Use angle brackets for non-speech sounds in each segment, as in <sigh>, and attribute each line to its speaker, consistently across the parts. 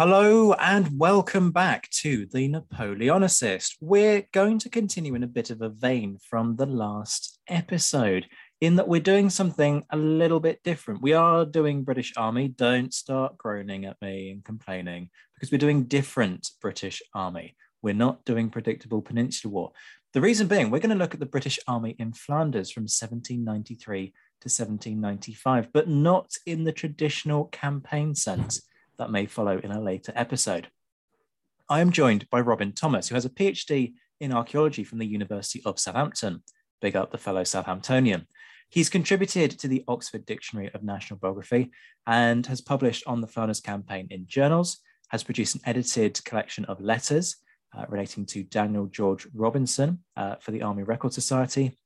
Speaker 1: Hello and welcome back to the Napoleonicist. We're going to continue in a bit of a vein from the last episode, in that we're doing something a little bit different. We are doing British Army. Don't start groaning at me and complaining because we're doing different British Army. We're not doing predictable Peninsular War. The reason being, we're going to look at the British Army in Flanders from 1793 to 1795, but not in the traditional campaign sense that may follow in a later episode. I am joined by Robin Thomas, who has a PhD in archaeology from the University of Southampton. Big up the fellow Southamptonian. He's contributed to the Oxford Dictionary of National Biography and has published on the Flanders campaign in journals, has produced an edited collection of letters uh, relating to Daniel George Robinson uh, for the Army Record Society,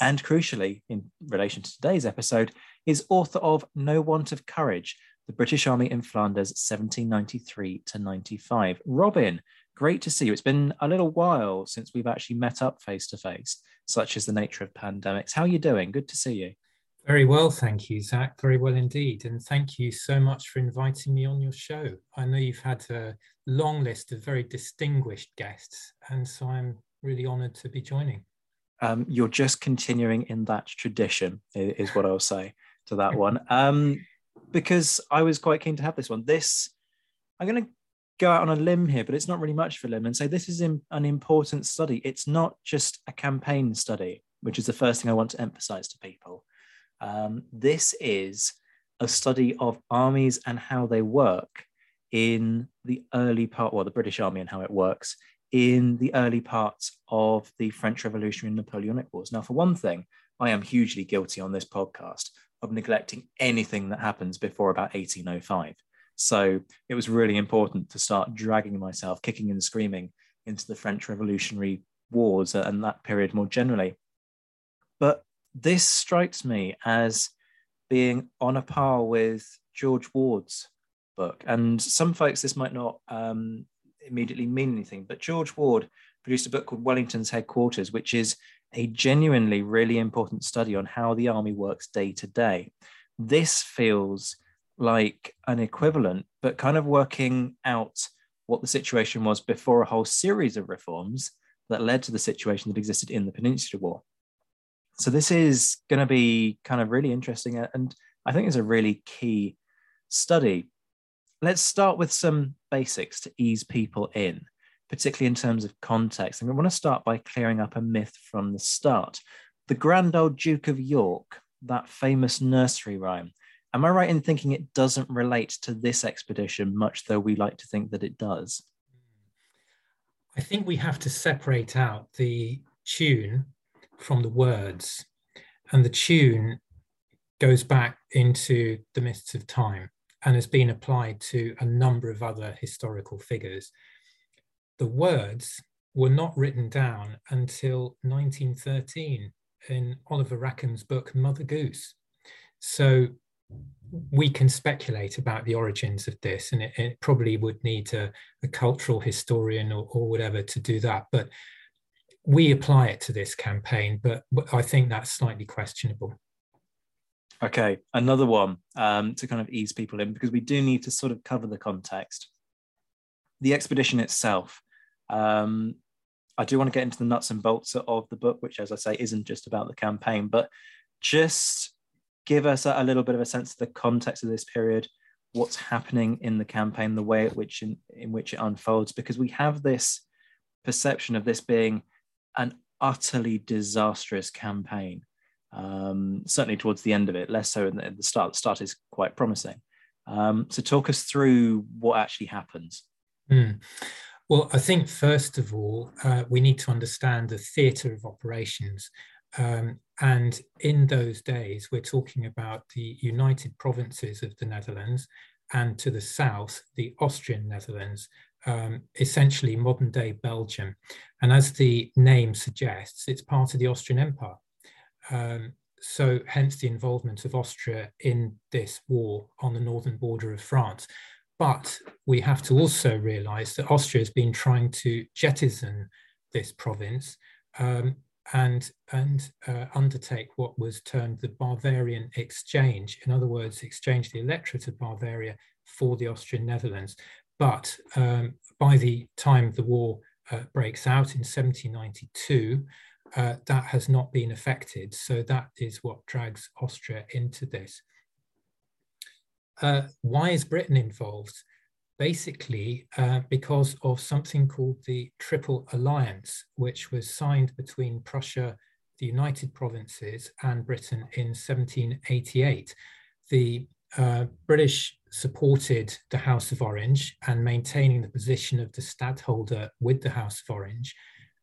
Speaker 1: and crucially, in relation to today's episode, is author of No Want of Courage, the British Army in Flanders, 1793 to 95. Robin, great to see you. It's been a little while since we've actually met up face to face, such is the nature of pandemics. How are you doing? Good to see you.
Speaker 2: Very well, thank you, Zach. Very well indeed. And thank you so much for inviting me on your show. I know you've had a long list of very distinguished guests, and so I'm really honoured to be joining.
Speaker 1: Um, you're just continuing in that tradition, is what I'll say to that <laughs> one. Um, because I was quite keen to have this one. This, I'm going to go out on a limb here, but it's not really much for a limb and say this is an important study. It's not just a campaign study, which is the first thing I want to emphasize to people. Um, this is a study of armies and how they work in the early part, well, the British Army and how it works in the early parts of the French Revolutionary and Napoleonic Wars. Now, for one thing, I am hugely guilty on this podcast of neglecting anything that happens before about 1805. So it was really important to start dragging myself, kicking and screaming, into the French Revolutionary Wars and that period more generally. But this strikes me as being on a par with George Ward's book. And some folks, this might not um, immediately mean anything, but George Ward produced a book called Wellington's Headquarters, which is a genuinely really important study on how the army works day to day. This feels like an equivalent, but kind of working out what the situation was before a whole series of reforms that led to the situation that existed in the Peninsular War. So this is going to be kind of really interesting, uh, and I think it's a really key study. Let's start with some basics to ease people in particularly in terms of context. And I want to start by clearing up a myth from the start. The Grand Old Duke of York, that famous nursery rhyme, am I right in thinking it doesn't relate to this expedition, much though we like to think that it does?
Speaker 2: I think we have to separate out the tune from the words. And the tune goes back into the mists of time. and has been applied to a number of other historical figures. The words were not written down until 1913 in Oliver Rackham's book Mother Goose. So we can speculate about the origins of this, and it, it probably would need a, a cultural historian or, or, whatever to do that. But we apply it to this campaign, but I think that's slightly questionable.
Speaker 1: Okay, another one um, to kind of ease people in because we do need to sort of cover the context. The expedition itself. Um, I do want to get into the nuts and bolts of the book, which, as I say, isn't just about the campaign, but just give us a, a little bit of a sense of the context of this period, what's happening in the campaign, the way at which in, in which it unfolds, because we have this perception of this being an utterly disastrous campaign. Um, certainly towards the end of it, less so in the, at the start. The start is quite promising. Um, so, talk us through what actually happens.
Speaker 2: Mm. Well, I think first of all, uh, we need to understand the theatre of operations. Um, and in those days, we're talking about the United Provinces of the Netherlands and to the south, the Austrian Netherlands, um, essentially modern day Belgium. And as the name suggests, it's part of the Austrian Empire. Um, so, hence the involvement of Austria in this war on the northern border of France. But we have to also realize that Austria has been trying to jettison this province um, and, and uh, undertake what was termed the Bavarian exchange. In other words, exchange the electorate of Bavaria for the Austrian Netherlands. But um, by the time the war uh, breaks out in 1792, uh, that has not been affected. So that is what drags Austria into this. Uh, why is Britain involved? basically uh, because of something called the Triple Alliance, which was signed between Prussia, the United Provinces, and Britain in 1788. The uh, British supported the House of Orange and maintaining the position of the stadtholder with the House of Orange.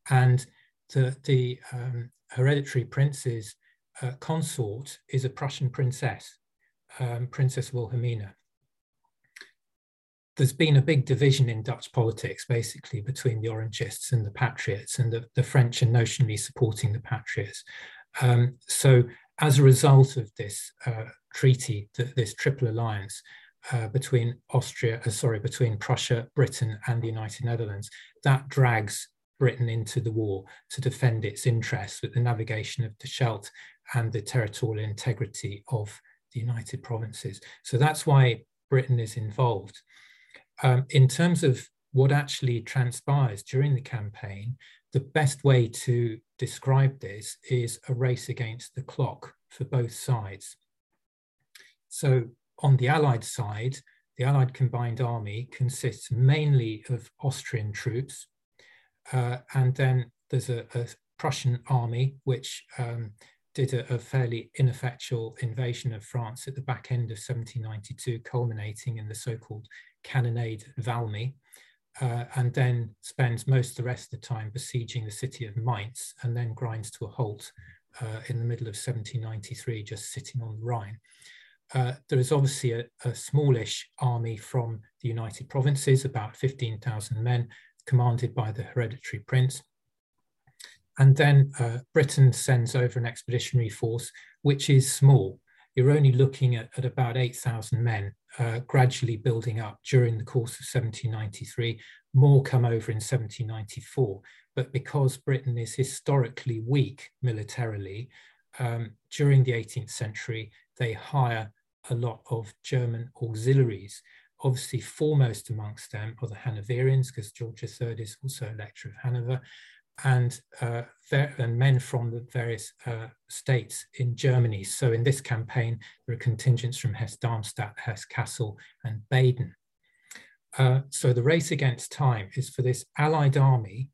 Speaker 2: And the, the um, hereditary prince's uh, consort is a Prussian princess, um, Princess Wilhelmina there's been a big division in Dutch politics, basically, between the Orangists and the Patriots, and the, the French are notionally supporting the Patriots. Um, so, as a result of this uh, treaty, th- this triple alliance uh, between Austria, uh, sorry, between Prussia, Britain, and the United Netherlands, that drags Britain into the war to defend its interests with the navigation of the Scheldt and the territorial integrity of the United Provinces. So that's why Britain is involved um, in terms of what actually transpires during the campaign, the best way to describe this is a race against the clock for both sides. So, on the Allied side, the Allied Combined Army consists mainly of Austrian troops, uh, and then there's a, a, Prussian army which um, did a, a, fairly ineffectual invasion of France at the back end of 1792, culminating in the so called cannonade Valmy, uh, and then spends most of the rest of the time besieging the city of Mainz, and then grinds to a halt uh, in the middle of 1793, just sitting on the Rhine. Uh, there is obviously a, a, smallish army from the United Provinces, about 15,000 men, commanded by the hereditary prince. And then uh, Britain sends over an expeditionary force, which is small. You're only looking at, at about 8,000 men uh, gradually building up during the course of 1793. More come over in 1794. But because Britain is historically weak militarily, um, during the 18th century, they hire a lot of German auxiliaries. Obviously, foremost amongst them are the Hanoverians, because George III is also Elector of Hanover, and, uh, and men from the various uh, states in Germany. So in this campaign, there are contingents from Hesse-Darmstadt, Hesse-Kassel, and Baden. Uh, so the race against time is for this Allied army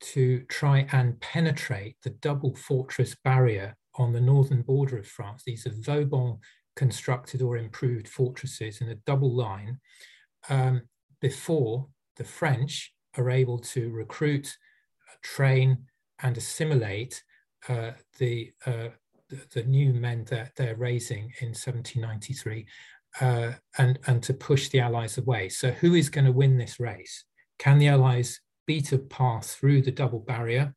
Speaker 2: to try and penetrate the double fortress barrier on the northern border of France. These are Vauban constructed or improved fortresses in a double line um, before the French are able to recruit train and assimilate uh, the, uh, the, the new men that they're raising in 1793. uh, and, and to push the Allies away. So, who is going to win this race? Can the Allies beat a path through the double barrier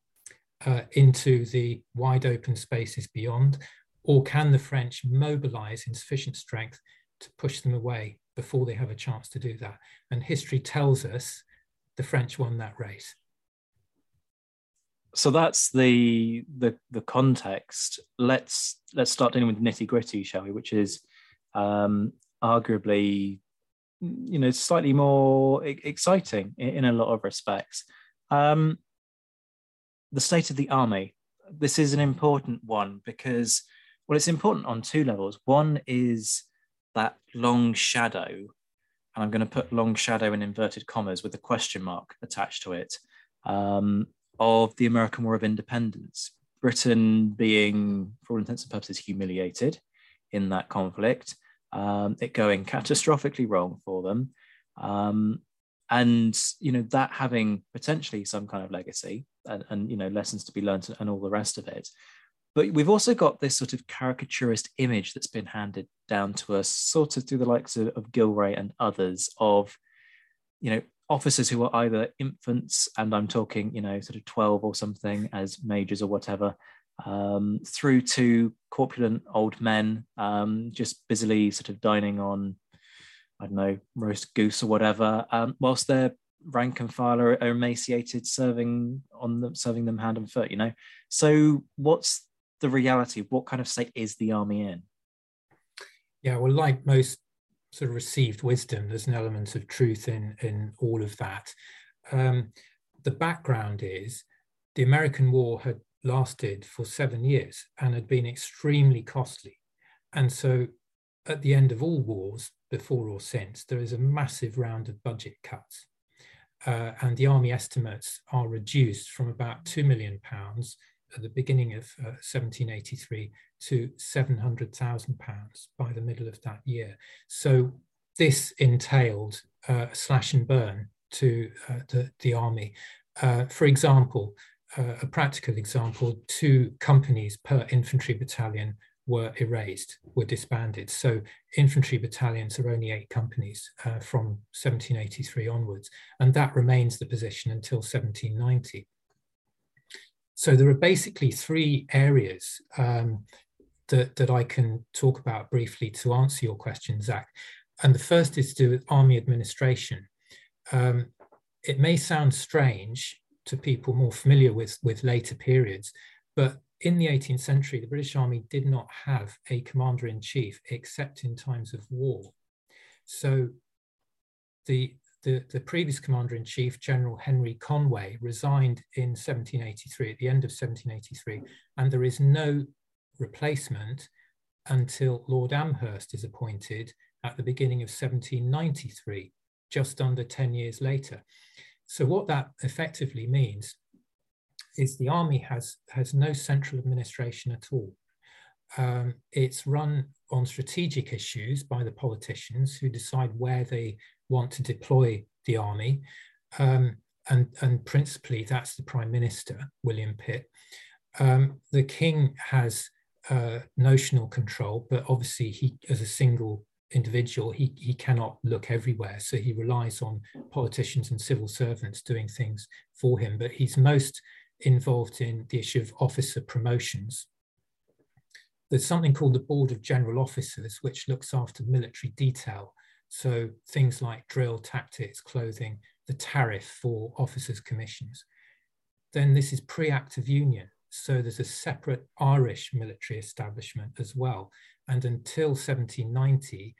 Speaker 2: uh, into the wide open spaces beyond? Or can the French mobilize in sufficient strength to push them away before they have a chance to do that? And history tells us the French won that race.
Speaker 1: So that's the the the context. Let's let's start dealing with nitty gritty, shall we? Which is um, arguably, you know, slightly more exciting in, in, a lot of respects. Um, the state of the army. This is an important one because well, it's important on two levels. One is that long shadow, and I'm going to put long shadow in inverted commas with a question mark attached to it, um, of the American War of Independence. Britain being, for all intents and purposes, humiliated in that conflict, um, it going catastrophically wrong for them. Um, and you know that having potentially some kind of legacy and, and you know lessons to be learned and all the rest of it but we've also got this sort of caricaturist image that's been handed down to us, sort of through the likes of, of Gillray and others, of you know officers who are either infants, and I'm talking you know sort of 12 or something as majors or whatever, um, through to corpulent old men um, just busily sort of dining on I don't know roast goose or whatever, um, whilst their rank and file are, are emaciated, serving on them, serving them hand and foot. You know, so what's the reality what kind of state is the army in?
Speaker 2: Yeah, well, like most sort of received wisdom, there's an element of truth in in all of that. Um, the background is the American War had lasted for seven years and had been extremely costly, and so at the end of all wars, before or since, there is a massive round of budget cuts. Uh, and the army estimates are reduced from about two million pounds at the beginning of uh, 1783 to 700,000 pounds by the middle of that year. So this entailed uh, slash and burn to uh, the, the army. Uh, for example, uh, a practical example, two companies per infantry battalion were erased, were disbanded. So infantry battalions are only eight companies uh, from 1783 onwards, and that remains the position until 1790. So there are basically three areas um, that, that I can talk about briefly to answer your question, Zach. And the first is to do with army administration. Um, it may sound strange to people more familiar with, with later periods, but in the 18th century, the British Army did not have a commander in chief except in times of war. So the, the, the previous commander in chief, General Henry Conway, resigned in 1783, at the end of 1783, and there is no replacement until Lord Amherst is appointed at the beginning of 1793, just under 10 years later. So, what that effectively means is the army has, has no central administration at all. Um, it's run on strategic issues by the politicians who decide where they want to deploy the army. Um, and, and principally, that's the Prime Minister, William Pitt. Um, the King has uh, notional control, but obviously, he, as a single individual, he, he cannot look everywhere. So he relies on politicians and civil servants doing things for him. But he's most involved in the issue of officer promotions. There's something called the Board of General Officers, which looks after military detail so things like drill, tactics, clothing, the tariff for officers' commissions. Then this is pre-Act of Union. So there's a separate Irish military establishment as well. And until 1790,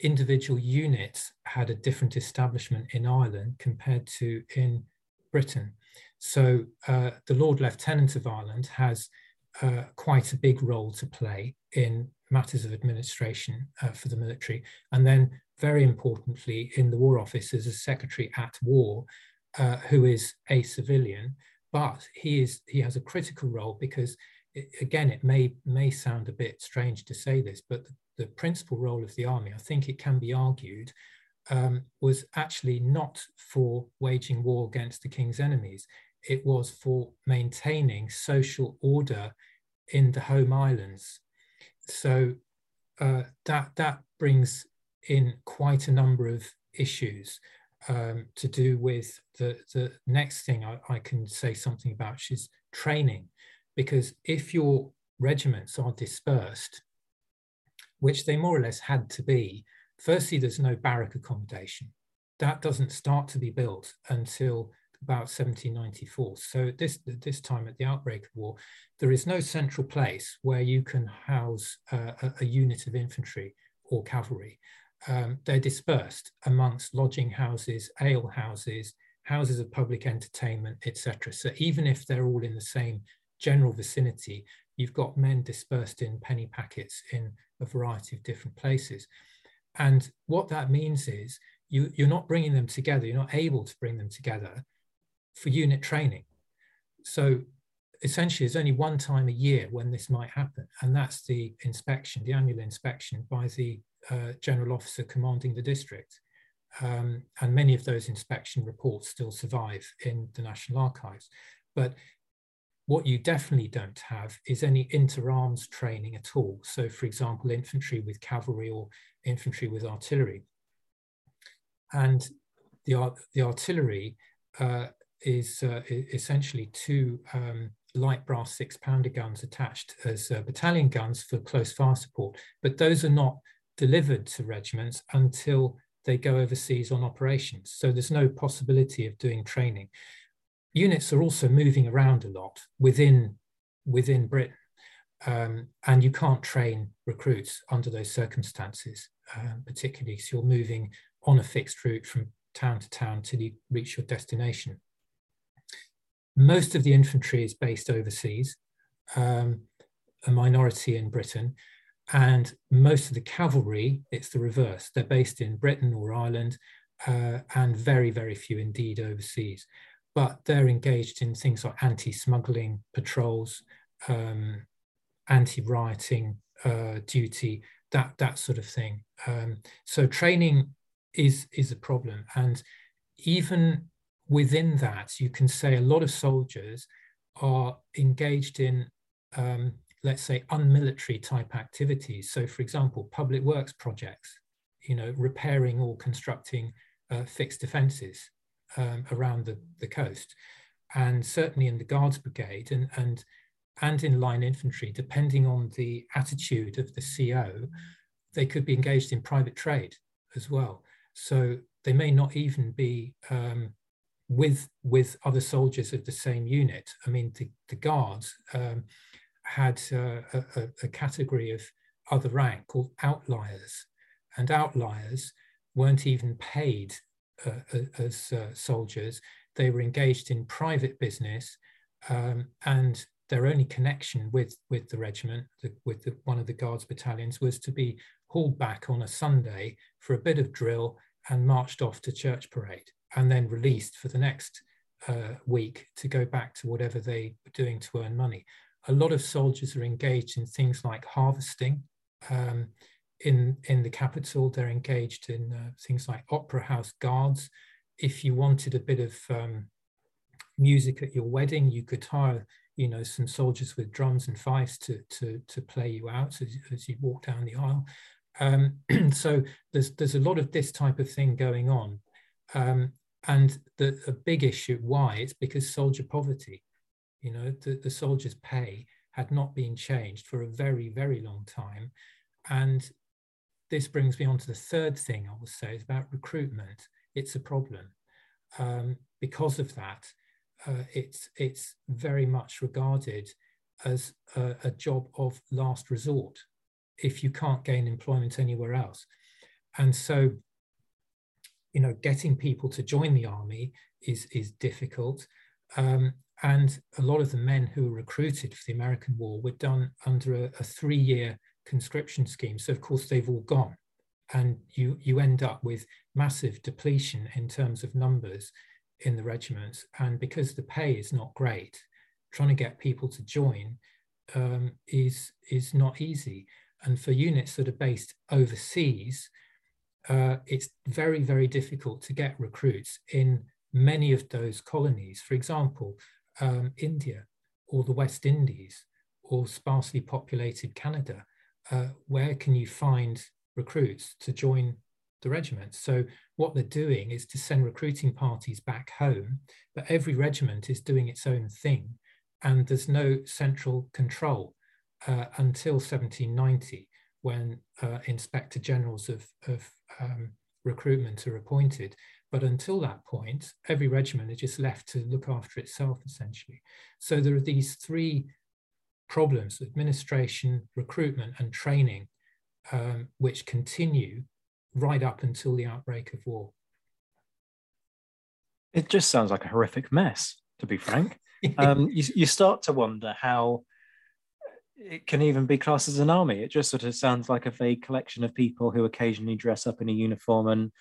Speaker 2: individual units had a different establishment in Ireland compared to in Britain. So uh, the Lord Lieutenant of Ireland has uh, quite a big role to play in matters of administration uh, for the military. And then very importantly, in the War Office as a secretary at war, uh, who is a civilian, but he is he has a critical role because, it, again, it may may sound a bit strange to say this, but the, the principal role of the army, I think it can be argued, um, was actually not for waging war against the king's enemies. It was for maintaining social order in the home islands. So uh, that that brings in quite a number of issues um, to do with the, the next thing I, I can say something about, is training. Because if your regiments are dispersed, which they more or less had to be, firstly, there's no barrack accommodation. That doesn't start to be built until about 1794. So this, this time at the outbreak of war, there is no central place where you can house a, a, unit of infantry or cavalry. Um, they're dispersed amongst lodging houses, ale houses, houses of public entertainment, etc. So even if they're all in the same general vicinity, you've got men dispersed in penny packets in a variety of different places. And what that means is you, you're not bringing them together, you're not able to bring them together for unit training. So essentially, there's only one time a year when this might happen, and that's the inspection, the annual inspection by the uh, general officer commanding the district. Um, and many of those inspection reports still survive in the National Archives. But what you definitely don't have is any inter-arms training at all. So, for example, infantry with cavalry or infantry with artillery. And the, the artillery uh, is uh, essentially two um, light brass six pounder guns attached as uh, battalion guns for close fire support. But those are not delivered to regiments until they go overseas on operations. So there's no possibility of doing training. Units are also moving around a lot within, within Britain. Um, and you can't train recruits under those circumstances, um, particularly so you're moving on a fixed route from town to town till you reach your destination. Most of the infantry is based overseas, um, a minority in Britain, and most of the cavalry, it's the reverse. They're based in Britain or Ireland, uh, and very, very few indeed overseas. But they're engaged in things like anti smuggling patrols, um, anti rioting uh, duty, that, that sort of thing. Um, so training is, is a problem. And even within that, you can say a lot of soldiers are engaged in, um, let's say, unmilitary type activities. So, for example, public works projects, you know, repairing or constructing uh, fixed defences um, around the, the coast, and certainly in the Guards Brigade and and and in line infantry, depending on the attitude of the CO, they could be engaged in private trade as well. So they may not even be um, with with other soldiers of the same unit. I mean, the, the guards um, had uh, a, a, category of other rank called outliers, and outliers weren't even paid uh, as uh, soldiers. They were engaged in private business, um, and their only connection with with the regiment, the, with the, one of the guards battalions, was to be hauled back on a Sunday for a bit of drill and marched off to church parade and then released for the next uh, week to go back to whatever they were doing to earn money. A lot of soldiers are engaged in things like harvesting. Um, in, in the capital, they're engaged in uh, things like opera house guards. If you wanted a bit of um, music at your wedding, you could hire you know some soldiers with drums and fifes to to to play you out as, as you walk down the aisle um, <clears throat> so there's there's a lot of this type of thing going on um, and the a big issue why? It's because soldier poverty you know the, the soldiers pay had not been changed for a very very long time. And this brings me on to the third thing i will say is about recruitment. It's a problem. Um, because of that uh, it's it's very much regarded as a, a job of last resort if you can't gain employment anywhere else. And so you know, getting people to join the army is, is difficult. Um, and a lot of the men who were recruited for the American War were done under a, a three year conscription scheme. So, of course, they've all gone. And you, you end up with massive depletion in terms of numbers in the regiments. And because the pay is not great, trying to get people to join um, is, is not easy. And for units that are based overseas, uh, it's very, very difficult to get recruits in many of those colonies. For example, um, India or the West Indies or sparsely populated Canada. Uh, where can you find recruits to join the regiment. So what they're doing is to send recruiting parties back home, but every regiment is doing its own thing, and there's no central control uh, until 1790, when uh, inspector generals of, of um, recruitment are appointed. But until that point, every regiment is just left to look after itself, essentially. So there are these three problems administration, recruitment, and training, um, which continue right up until the outbreak of war.
Speaker 1: It just sounds like a horrific mess, to be frank. <laughs> um, you, you start to wonder how it can even be classed as an army. It just sort of sounds like a vague collection of people who occasionally dress up in a uniform and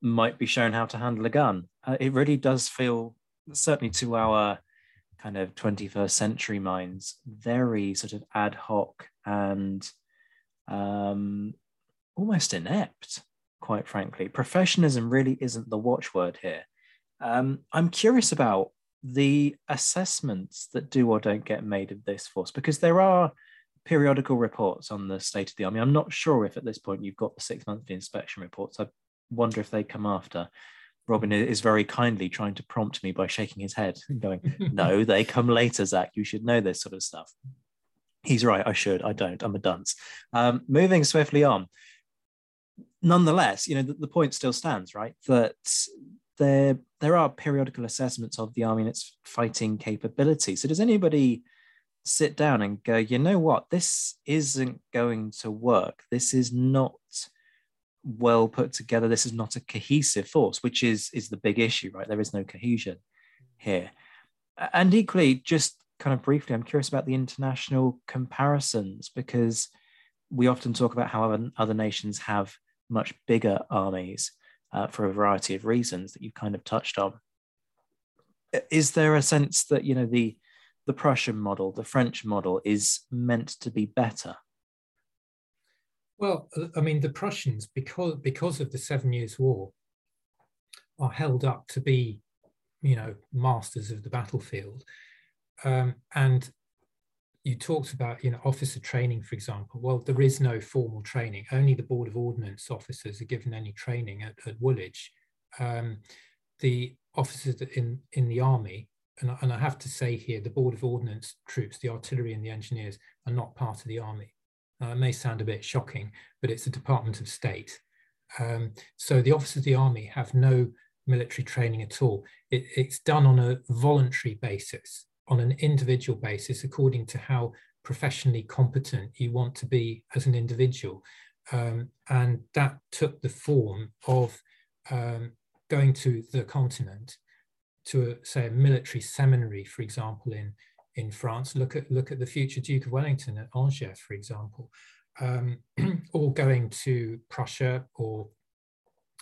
Speaker 1: might be shown how to handle a gun. Uh, it really does feel, certainly to our kind of 21st century minds, very sort of ad hoc and um, almost inept, quite frankly. Professionalism really isn't the watchword here. Um, I'm curious about the assessments that do or don't get made of this force because there are periodical reports on the state of the army. I'm not sure if at this point you've got the six monthly inspection reports. I wonder if they come after. Robin is very kindly trying to prompt me by shaking his head and going, <laughs> No, they come later, Zach. You should know this sort of stuff. He's right. I should. I don't. I'm a dunce. Um, moving swiftly on. Nonetheless, you know, the, the point still stands, right? That there there are periodical assessments of the army and its fighting capability. So does anybody sit down and go, you know what, this isn't going to work. This is not well put together. This is not a cohesive force, which is is the big issue, right? There is no cohesion here. And equally, just kind of briefly, I'm curious about the international comparisons because we often talk about how other nations have much bigger armies uh, for a variety of reasons that you've kind of touched on. Is there a sense that you know the the Prussian model, the French model, is meant to be better?
Speaker 2: Well, I mean, the Prussians, because because of the Seven Years' War, are held up to be, you know, masters of the battlefield, um, and you talked about, you know, officer training, for example. Well, there is no formal training. Only the Board of Ordnance officers are given any training at, at Woolwich. Um, the officers in in the army, and, and I have to say here, the Board of Ordnance troops, the artillery and the engineers, are not part of the army. Uh, it may sound a bit shocking, but it's a Department of State. Um, so the officers of the army have no military training at all. It, it's done on a voluntary basis, on an individual basis, according to how professionally competent you want to be as an individual. Um, and that took the form of um, going to the continent to, a, say, a military seminary, for example, in in France. Look at look at the future Duke of Wellington at Angers, for example, um, <clears throat> or going to Prussia or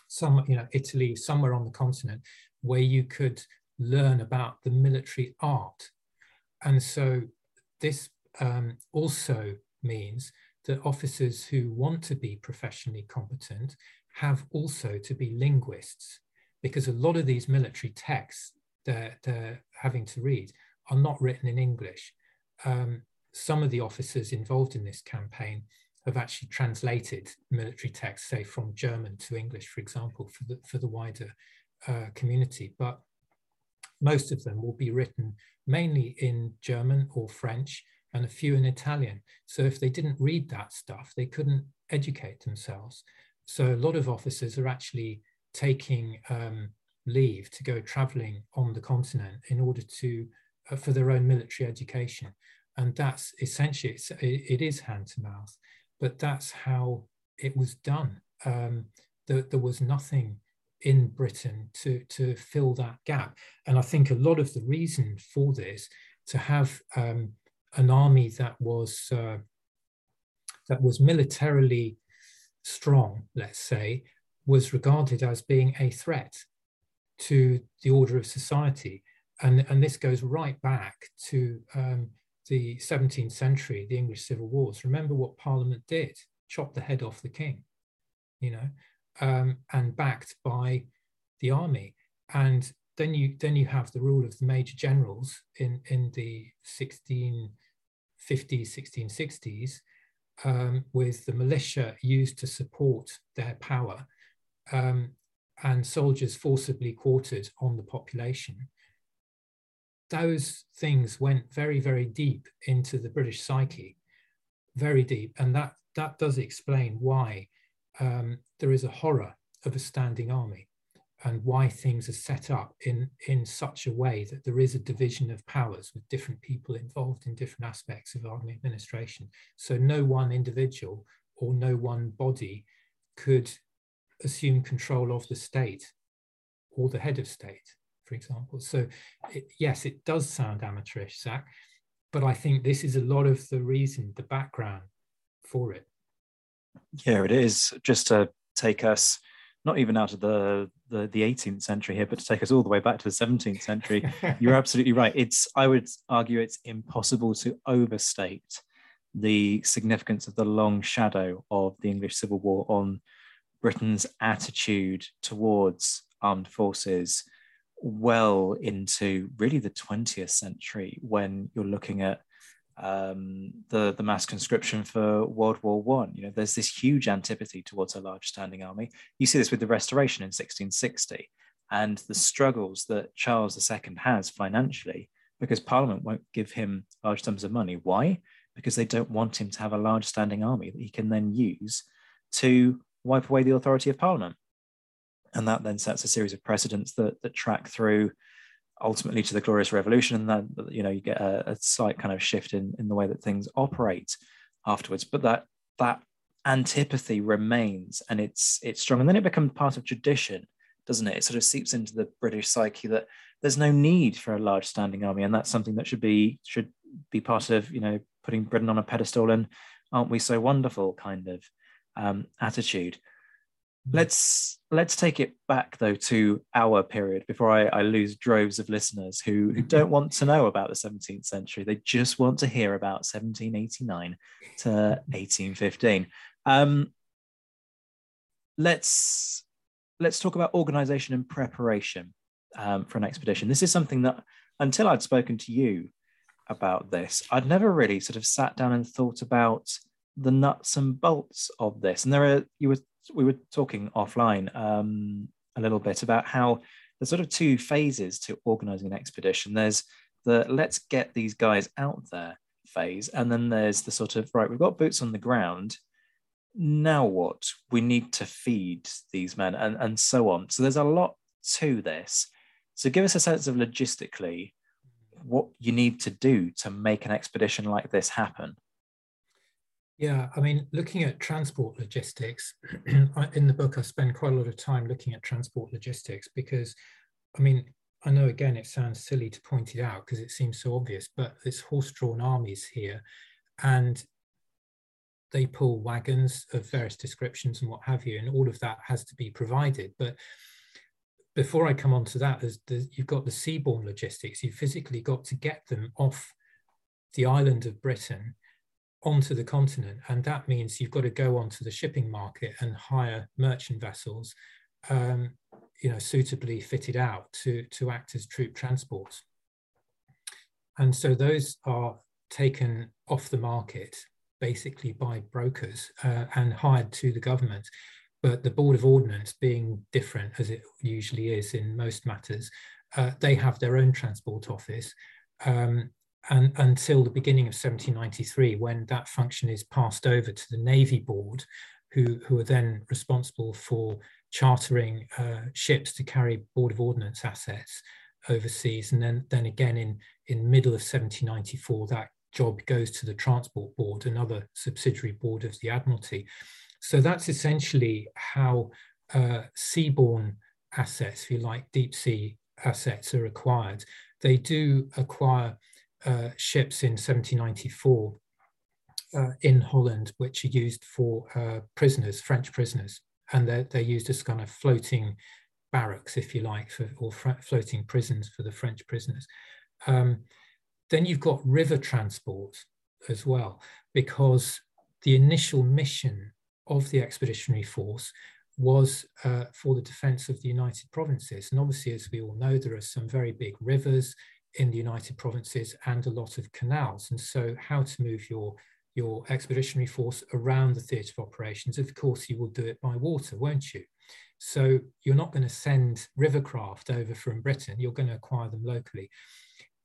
Speaker 2: some you know Italy, somewhere on the continent, where you could learn about the military art. And so this um, also means that officers who want to be professionally competent have also to be linguists, because a lot of these military texts that they're having to read are not written in English. Um, some of the officers involved in this campaign have actually translated military texts, say from German to English, for example, for the, for the wider uh, community. But most of them will be written mainly in German or French and a few in Italian. So if they didn't read that stuff, they couldn't educate themselves. So a lot of officers are actually taking um, leave to go traveling on the continent in order to uh, for their own military education. And that's essentially, it's, it is hand to mouth, but that's how it was done. Um, there, there was nothing in Britain to, to fill that gap. And I think a lot of the reason for this, to have um, an army that was, uh, that was militarily strong, let's say, was regarded as being a threat to the order of society and, and this goes right back to um, the 17th century, the English civil wars. Remember what Parliament did: chop the head off the king, you know, um, and backed by the army. And then you then you have the rule of the major generals in in the 1650s, 1660s, um, with the militia used to support their power. um, and soldiers forcibly quartered on the population, those things went very, very deep into the British psyche, very deep. And that, that does explain why um, there is a horror of a standing army and why things are set up in, in such a way that there is a division of powers with different people involved in different aspects of army administration. So no one individual or no one body could assume control of the state or the head of state, for example. So it, yes, it does sound amateurish, Zach, but I think this is a lot of the reason, the background for it.
Speaker 1: Yeah, it is. Just to take us not even out of the, the, the 18th century here, but to take us all the way back to the 17th century, <laughs> you're absolutely right. It's I would argue it's impossible to overstate the significance of the long shadow of the English Civil War on Britain's attitude towards armed forces well into really the 20th century when you're looking at um, the the mass conscription for World War One. You know, there's this huge antipathy towards a large standing army. You see this with the Restoration in 1660, and the struggles that Charles II has financially because Parliament won't give him large sums of money. Why? Because they don't want him to have a large standing army that he can then use to wipe away the authority of Parliament. And that then sets a series of precedents that that track through ultimately to the glorious revolution and then you know you get a, a, slight kind of shift in in the way that things operate afterwards. But that that antipathy remains and it's it's strong. And then it becomes part of tradition doesn't it? It sort of seeps into the british psyche that there's no need for a large standing army and that's something that should be should be part of you know putting britain on a pedestal and aren't we so wonderful kind of um, attitude let's let's take it back though to our period before I, I, lose droves of listeners who, who <laughs> don't want to know about the 17th century. They just want to hear about 1789 to 1815 um, let's let's talk about organization and preparation um, for an expedition. This is something that until i'd spoken to you about this i'd never really sort of sat down and thought about the nuts and bolts of this. And there are you were we were talking offline um, a little bit about how there's sort of two phases to organizing an expedition. There's the let's get these guys out there phase, and then there's the sort of right, we've got boots on the ground. Now what? We need to feed these men and, and so on. So there's a lot to this. So give us a sense of logistically what you need to do to make an expedition like this happen.
Speaker 2: Yeah, I mean, looking at transport logistics, <clears throat> in the book, I spend quite a lot of time looking at transport logistics because, I mean, I know again it sounds silly to point it out because it seems so obvious, but it's horse-drawn armies here, and they pull wagons of various descriptions and what have you, and all of that has to be provided. But before I come on to that, there's, you've got the seaborne logistics. You've physically got to get them off the island of Britain onto the continent. And that means you've got to go onto the shipping market and hire merchant vessels, um, you know, suitably fitted out to, to act as troop transports. And so those are taken off the market basically by brokers uh, and hired to the government. But the Board of Ordnance, being different as it usually is in most matters, uh, they have their own transport office. Um, and until the beginning of 1793, when that function is passed over to the Navy Board, who, who are then responsible for chartering uh, ships to carry Board of Ordnance assets overseas. And then, then again in, in middle of 1794, that job goes to the Transport Board, another subsidiary board of the Admiralty. So that's essentially how uh, seaborne assets, if you like, deep sea assets are acquired. They do acquire uh, ships in 1794 uh, in Holland, which are used for uh, prisoners, French prisoners, and they're, they're used as kind of floating barracks, if you like, for, or floating prisons for the French prisoners. Um, then you've got river transport as well, because the initial mission of the expeditionary force was uh, for the defense of the United Provinces. And obviously, as we all know, there are some very big rivers in the United Provinces and a lot of canals. And so how to move your, your expeditionary force around the theatre of operations, of course, you will do it by water, won't you? So you're not going to send rivercraft over from Britain, you're going to acquire them locally.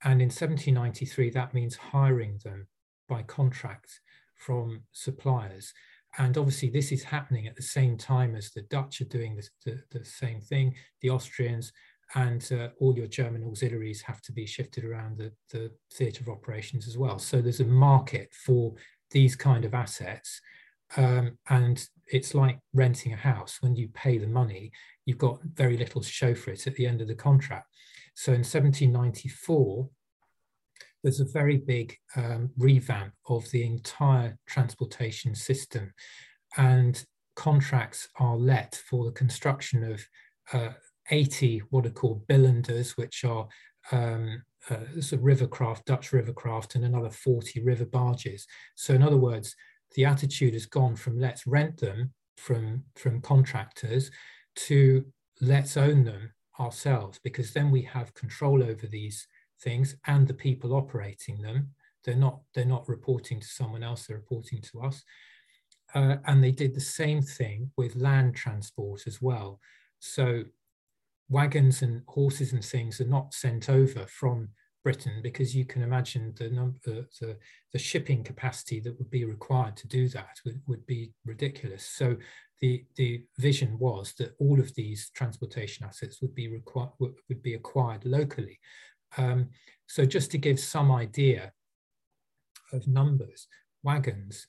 Speaker 2: And in 1793, that means hiring them by contract from suppliers. And obviously, this is happening at the same time as the Dutch are doing the, the same thing, the Austrians, and uh, all your German auxiliaries have to be shifted around the, the theatre of operations as well. So there's a market for these kind of assets. Um, and it's like renting a house. When you pay the money, you've got very little to show for it at the end of the contract. So in 1794, there's a very big um, revamp of the entire transportation system, and contracts are let for the construction of uh, 80 what are called bilanders, which are um, uh, of rivercraft, Dutch rivercraft, and another 40 river barges. So, in other words, the attitude has gone from let's rent them from, from contractors to let's own them ourselves, because then we have control over these things and the people operating them. They're not, they're not reporting to someone else, they're reporting to us. Uh, and they did the same thing with land transport as well. So wagons and horses and things are not sent over from Britain because you can imagine the number, the, the shipping capacity that would be required to do that would, would be ridiculous. So the, the vision was that all of these transportation assets would be required would be acquired locally. Um, so just to give some idea of numbers, wagons,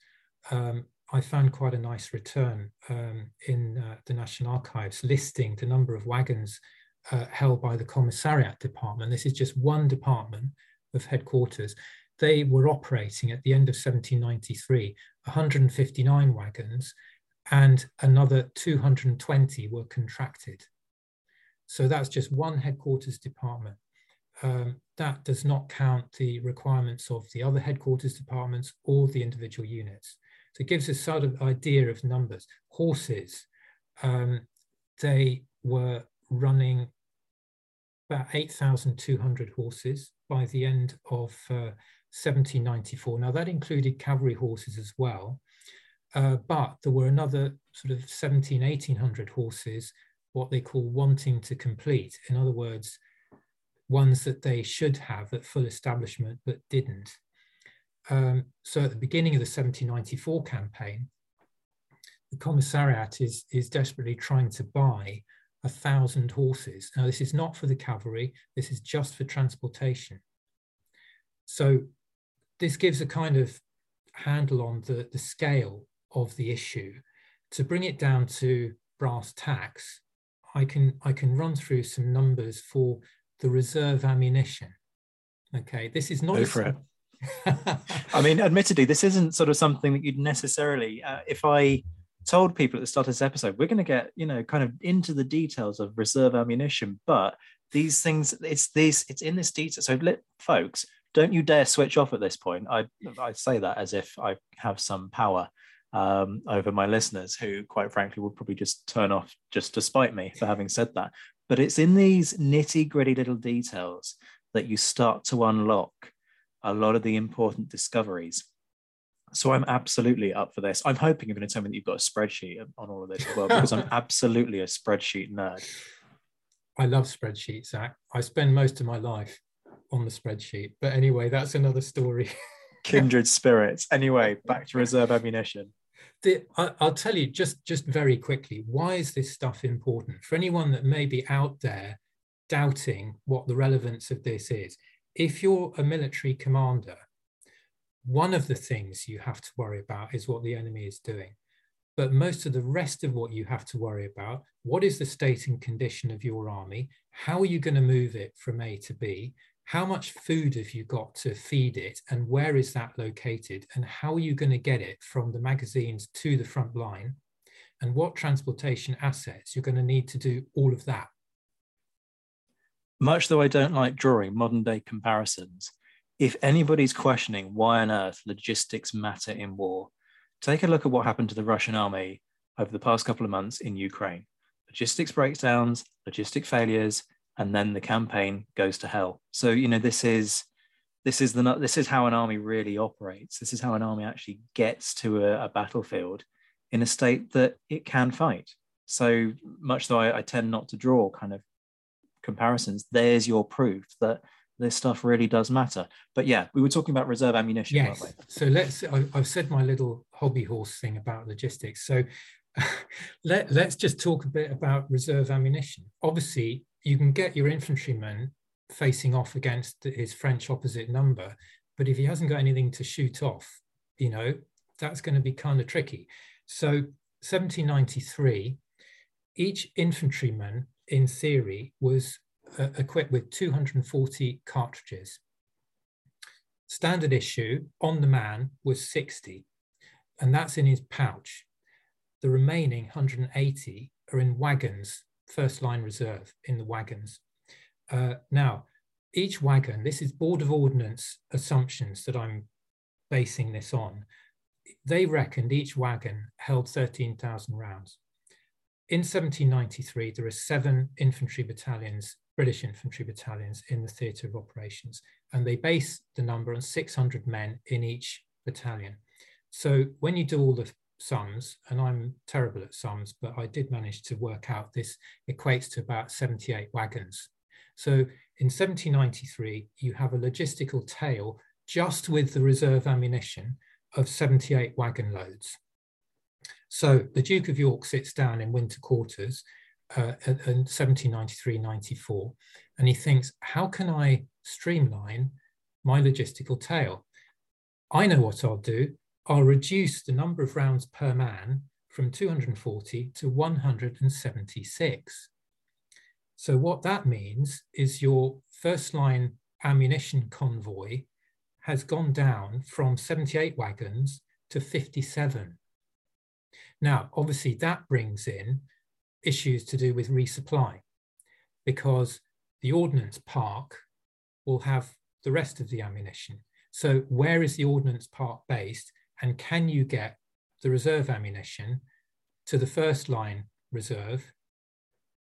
Speaker 2: um, I found quite a nice return um, in uh, the National Archives listing the number of wagons uh, held by the Commissariat Department. This is just one department of headquarters. They were operating at the end of 1793, 159 wagons, and another 220 were contracted. So that's just one headquarters department um, that does not count the requirements of the other headquarters departments or the individual units. So it gives a sort of idea of numbers. Horses, um, they were running about 8,200 horses by the end of uh, 1794. Now that included cavalry horses as well, uh, but there were another sort of 17, 1800 horses, what they call wanting to complete. In other words, ones that they should have at full establishment but didn't. Um, so at the beginning of the 1794 campaign, the commissariat is, is desperately trying to buy a thousand horses. Now, this is not for the cavalry, this is just for transportation. So this gives a kind of handle on the, the scale of the issue. To bring it down to brass tacks, I can, I can run through some numbers for the reserve ammunition. Okay, this is not.
Speaker 1: It. I mean, admittedly, this isn't sort of something that you'd necessarily. Uh, if I told people at the start of this episode, we're going to get you know kind of into the details of reserve ammunition, but these things, it's this, it's in this detail. So, let, folks, don't you dare switch off at this point. I I say that as if I have some power um, over my listeners, who, quite frankly, would probably just turn off just to spite me for having said that. But it's in these nitty gritty little details that you start to unlock a lot of the important discoveries. So I'm absolutely up for this. I'm hoping you're going to tell me that you've got a spreadsheet on all of this as well, because I'm <laughs> absolutely a spreadsheet nerd.
Speaker 2: I love spreadsheets, Zach. I spend most of my life on the spreadsheet. But anyway, that's another story. <laughs>
Speaker 1: Kindred spirits. Anyway, back to reserve ammunition
Speaker 2: the, I, will tell you just just very quickly why is this stuff important for anyone that may be out there doubting what the relevance of this is if you're a military commander one of the things you have to worry about is what the enemy is doing. But most of the rest of what you have to worry about what is the state and condition of your army? How are you going to move it from a to b? How much food have you got to feed it? And where is that located? And how are you going to get it from the magazines to the front line? And what transportation assets? You're going to need to do all of that
Speaker 1: much though i don't like drawing modern day comparisons if anybody's questioning why on earth logistics matter in war take a look at what happened to the russian army over the past couple of months in ukraine logistics breakdowns logistic failures and then the campaign goes to hell. So you know this is this is the this is how an army really operates. This is how an army actually gets to a, a battlefield in a state that it can fight. So much though I, I tend not to draw kind of comparisons, there's your proof that this stuff really does matter. But yeah, we were talking about reserve ammunition.
Speaker 2: Yes. So let's. I, have said my little hobby horse thing about logistics. So <laughs> let let's just talk a bit about reserve ammunition. Obviously, you can get your infantryman facing off against his French opposite number, but if he hasn't got anything to shoot off, you know, that's going to be kind of tricky. So 1793, each infantryman, in theory, was uh, equipped with 240 cartridges. Standard issue on the man was 60, and that's in his pouch. The remaining 180 are in wagons, first line reserve in the wagons. Uh, now, each wagon, this is Board of Ordnance assumptions that I'm basing this on. They reckoned each wagon held 13,000 rounds. In 1793, there are seven infantry battalions, British infantry battalions in the theatre of operations, and they base the number on 600 men in each battalion. So when you do all the sums, and I'm terrible at sums, but I did manage to work out this equates to about 78 wagons. So in 1793, you have a logistical tail just with the reserve ammunition of 78 wagon loads. So the Duke of York sits down in winter quarters uh, in 1793-94, and he thinks, how can I streamline my logistical tail? I know what I'll do. I'll reduce the number of rounds per man from 240 to 176. So what that means is your first line ammunition convoy has gone down from 78 wagons to 57. Now, obviously, that brings in issues to do with resupply because the ordnance park will have the rest of the ammunition. So, where is the ordnance park based? And can you get the reserve ammunition to the first line reserve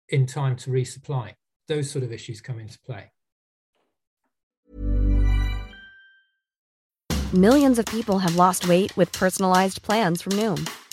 Speaker 2: in time to resupply? Those sort of issues come into play.
Speaker 3: Millions of people have lost weight with personalized plans from Noom,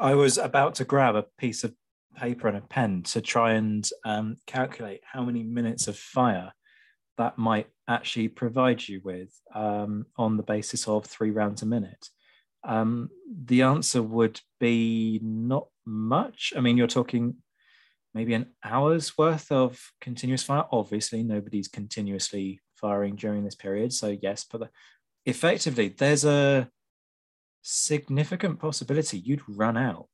Speaker 1: I was about to grab a piece of paper and a pen to try and um, calculate how many minutes of fire that might actually provide you with um, on the basis of three rounds a minute. Um, the answer would be not much. I mean, you're talking maybe an hour's worth of continuous fire. Obviously, nobody's continuously firing during this period. So, yes, but effectively, there's a significant possibility you'd run out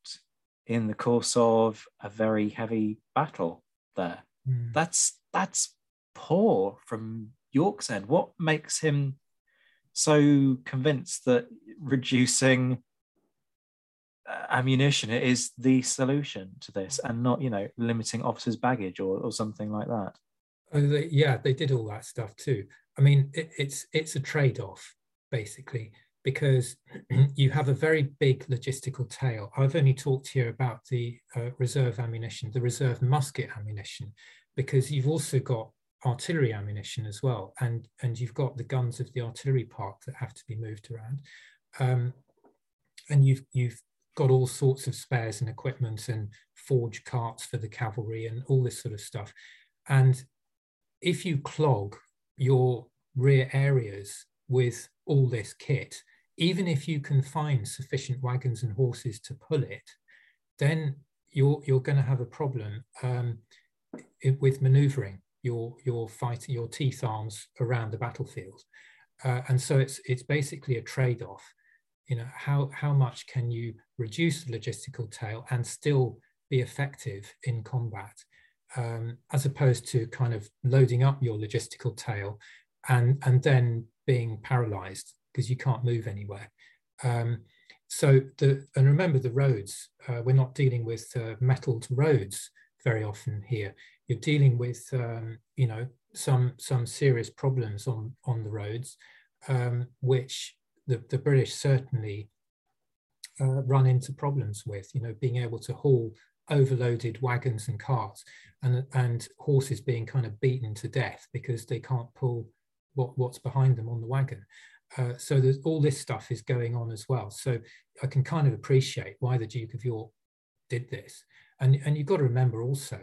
Speaker 1: in the course of a very heavy battle there. Mm. That's that's poor from York's end. What makes him so convinced that reducing uh, ammunition is the solution to this and not, you know, limiting officers' baggage or, or something like that?
Speaker 2: Oh, they, yeah, they did all that stuff too. I mean, it, it's it's a trade-off basically because <clears throat> you have a very big logistical tail. I've only talked here about the uh, reserve ammunition, the reserve musket ammunition, because you've also got artillery ammunition as well, and and you've got the guns of the artillery park that have to be moved around, um, and you've you've got all sorts of spares and equipment and forge carts for the cavalry and all this sort of stuff, and if you clog your rear areas with all this kit, even if you can find sufficient wagons and horses to pull it, then you're you're going to have a problem um, it, with manoeuvring your your fighting your teeth arms around the battlefield, uh, and so it's it's basically a trade-off. You know how how much can you reduce the logistical tail and still be effective in combat, um, as opposed to kind of loading up your logistical tail and and then being paralyzed because you can't move anywhere. Um, so the and remember the roads. Uh, we're not dealing with uh, metalled roads very often here. You're dealing with um, you know some some serious problems on on the roads, um, which the, the British certainly uh, run into problems with. You know, being able to haul overloaded wagons and carts, and and horses being kind of beaten to death because they can't pull what, what's behind them on the wagon. Uh, so there's all this stuff is going on as well. So I can kind of appreciate why the Duke of York did this. And, and you've got to remember also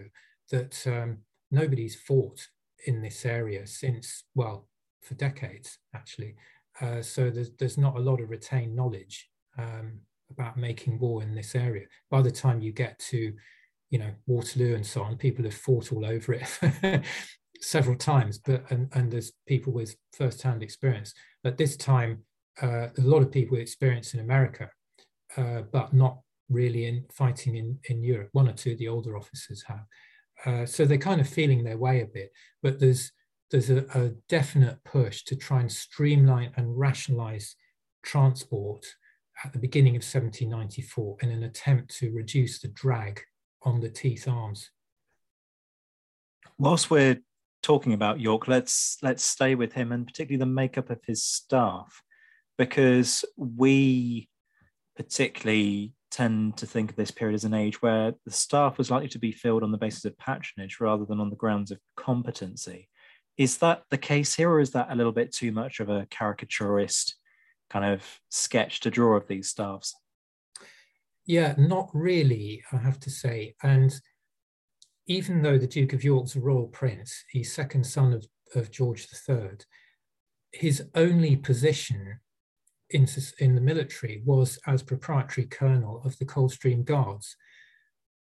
Speaker 2: that um, nobody's fought in this area since, well, for decades, actually. Uh, so there's, there's not a lot of retained knowledge um, about making war in this area. By the time you get to, you know, Waterloo and so on, people have fought all over it <laughs> several times, but and, and there's people with first-hand experience. At this time, uh, a lot of people with experience in America, uh, but not really in fighting in, in Europe. One or two of the older officers have. Uh, so they're kind of feeling their way a bit, but there's there's a, a definite push to try and streamline and rationalize transport at the beginning of 1794 in an attempt to reduce the drag on the teeth arms.
Speaker 1: Whilst we're talking about York, let's let's stay with him and particularly the makeup of his staff, because we particularly tend to think of this period as an age where the staff was likely to be filled on the basis of patronage rather than on the grounds of competency. Is that the case here, or is that a little bit too much of a caricaturist kind of sketch to draw of these staffs?
Speaker 2: Yeah, not really, I have to say. And even though the Duke of York's royal prince, he's second son of, of George III, his only position in, in the military was as proprietary colonel of the Coldstream Guards.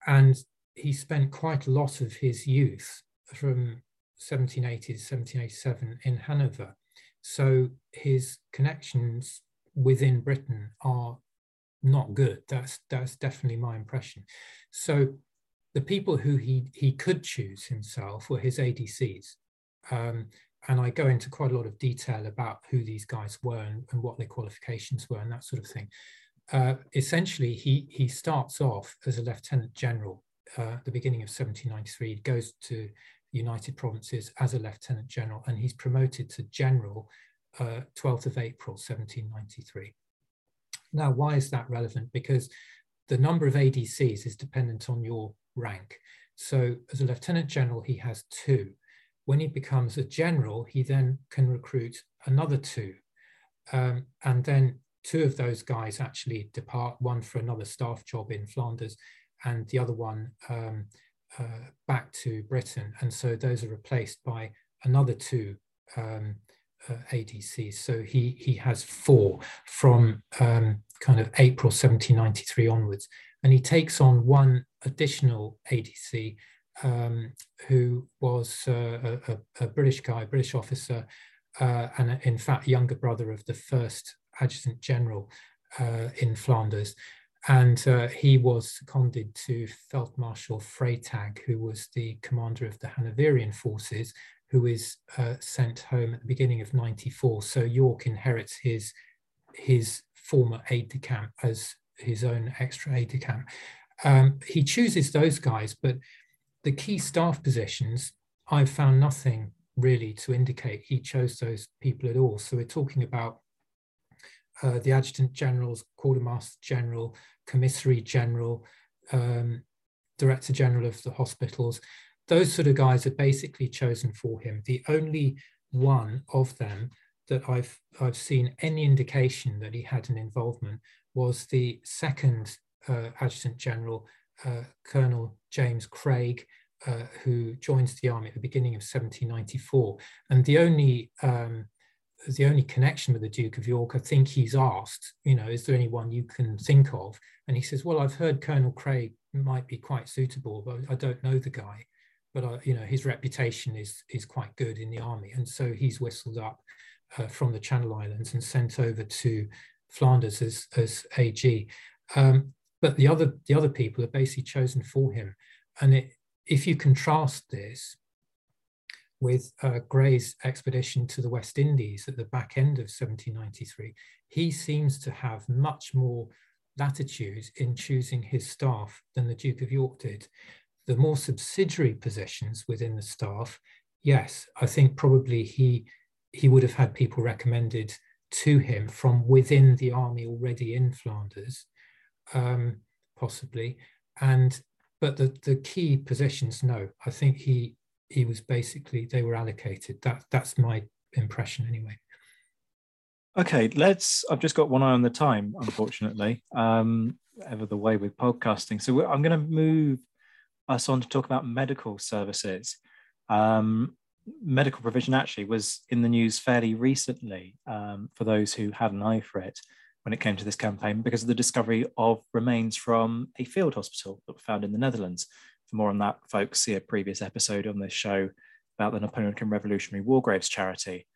Speaker 2: And he spent quite a lot of his youth from 1780 to 1787 in Hanover. So his connections within Britain are not good. That's that's definitely my impression. So the people who he, he could choose himself were his ADCs. Um, and I go into quite a lot of detail about who these guys were and, and what their qualifications were and that sort of thing. Uh, essentially, he, he starts off as a lieutenant general uh, at the beginning of 1793. He goes to United Provinces as a lieutenant general, and he's promoted to general uh, 12th of April, 1793. Now, why is that relevant? Because the number of ADCs is dependent on your rank. So as a lieutenant general, he has two. When he becomes a general, he then can recruit another two. Um, and then two of those guys actually depart, one for another staff job in Flanders and the other one um, uh, back to Britain. And so those are replaced by another two um, uh, ADCs. So he, he has four from um, kind of April 1793 onwards. And he takes on one additional ADC um, who was uh, a, a, British guy, British officer, uh, and in fact, younger brother of the first adjutant general uh, in Flanders. And uh, he was seconded to Feldmarshal Freytag, who was the commander of the Hanoverian forces, who is uh, sent home at the beginning of 94. So York inherits his, his former aide de camp as his own extra aide de camp. Um, he chooses those guys, but the key staff positions, I've found nothing really to indicate he chose those people at all. So we're talking about uh, the adjutant generals, quartermaster general, commissary general, um, director general of the hospitals. Those sort of guys are basically chosen for him. The only one of them that I've I've seen any indication that he had an involvement was the second uh, Adjutant General, uh, Colonel James Craig, uh, who joins the army at the beginning of 1794. And the only um, the only connection with the Duke of York, I think he's asked, you know, is there anyone you can think of? And he says, well, I've heard Colonel Craig might be quite suitable, but I don't know the guy. But uh, you know, his reputation is is quite good in the army, and so he's whistled up uh, from the Channel Islands and sent over to Flanders as as AG. Um, but the other the other people are basically chosen for him, and it, if you contrast this with uh, Grey's expedition to the West Indies at the back end of 1793, he seems to have much more latitude in choosing his staff than the Duke of York did. The more subsidiary positions within the staff, yes, I think probably he he would have had people recommended to him from within the army already in Flanders, um, possibly. And but the the key positions, no, I think he he was basically they were allocated. That that's my impression anyway.
Speaker 1: Okay, let's. I've just got one eye on the time, unfortunately. Um, ever the way with podcasting. So I'm going to move us on to talk about medical services. Um, medical provision actually was in the news fairly recently um, for those who had an eye for it when it came to this campaign because of the discovery of remains from a field hospital that were found in the Netherlands. For more on that, folks, see a previous episode on this show about the Napoleonic Revolutionary War Graves charity.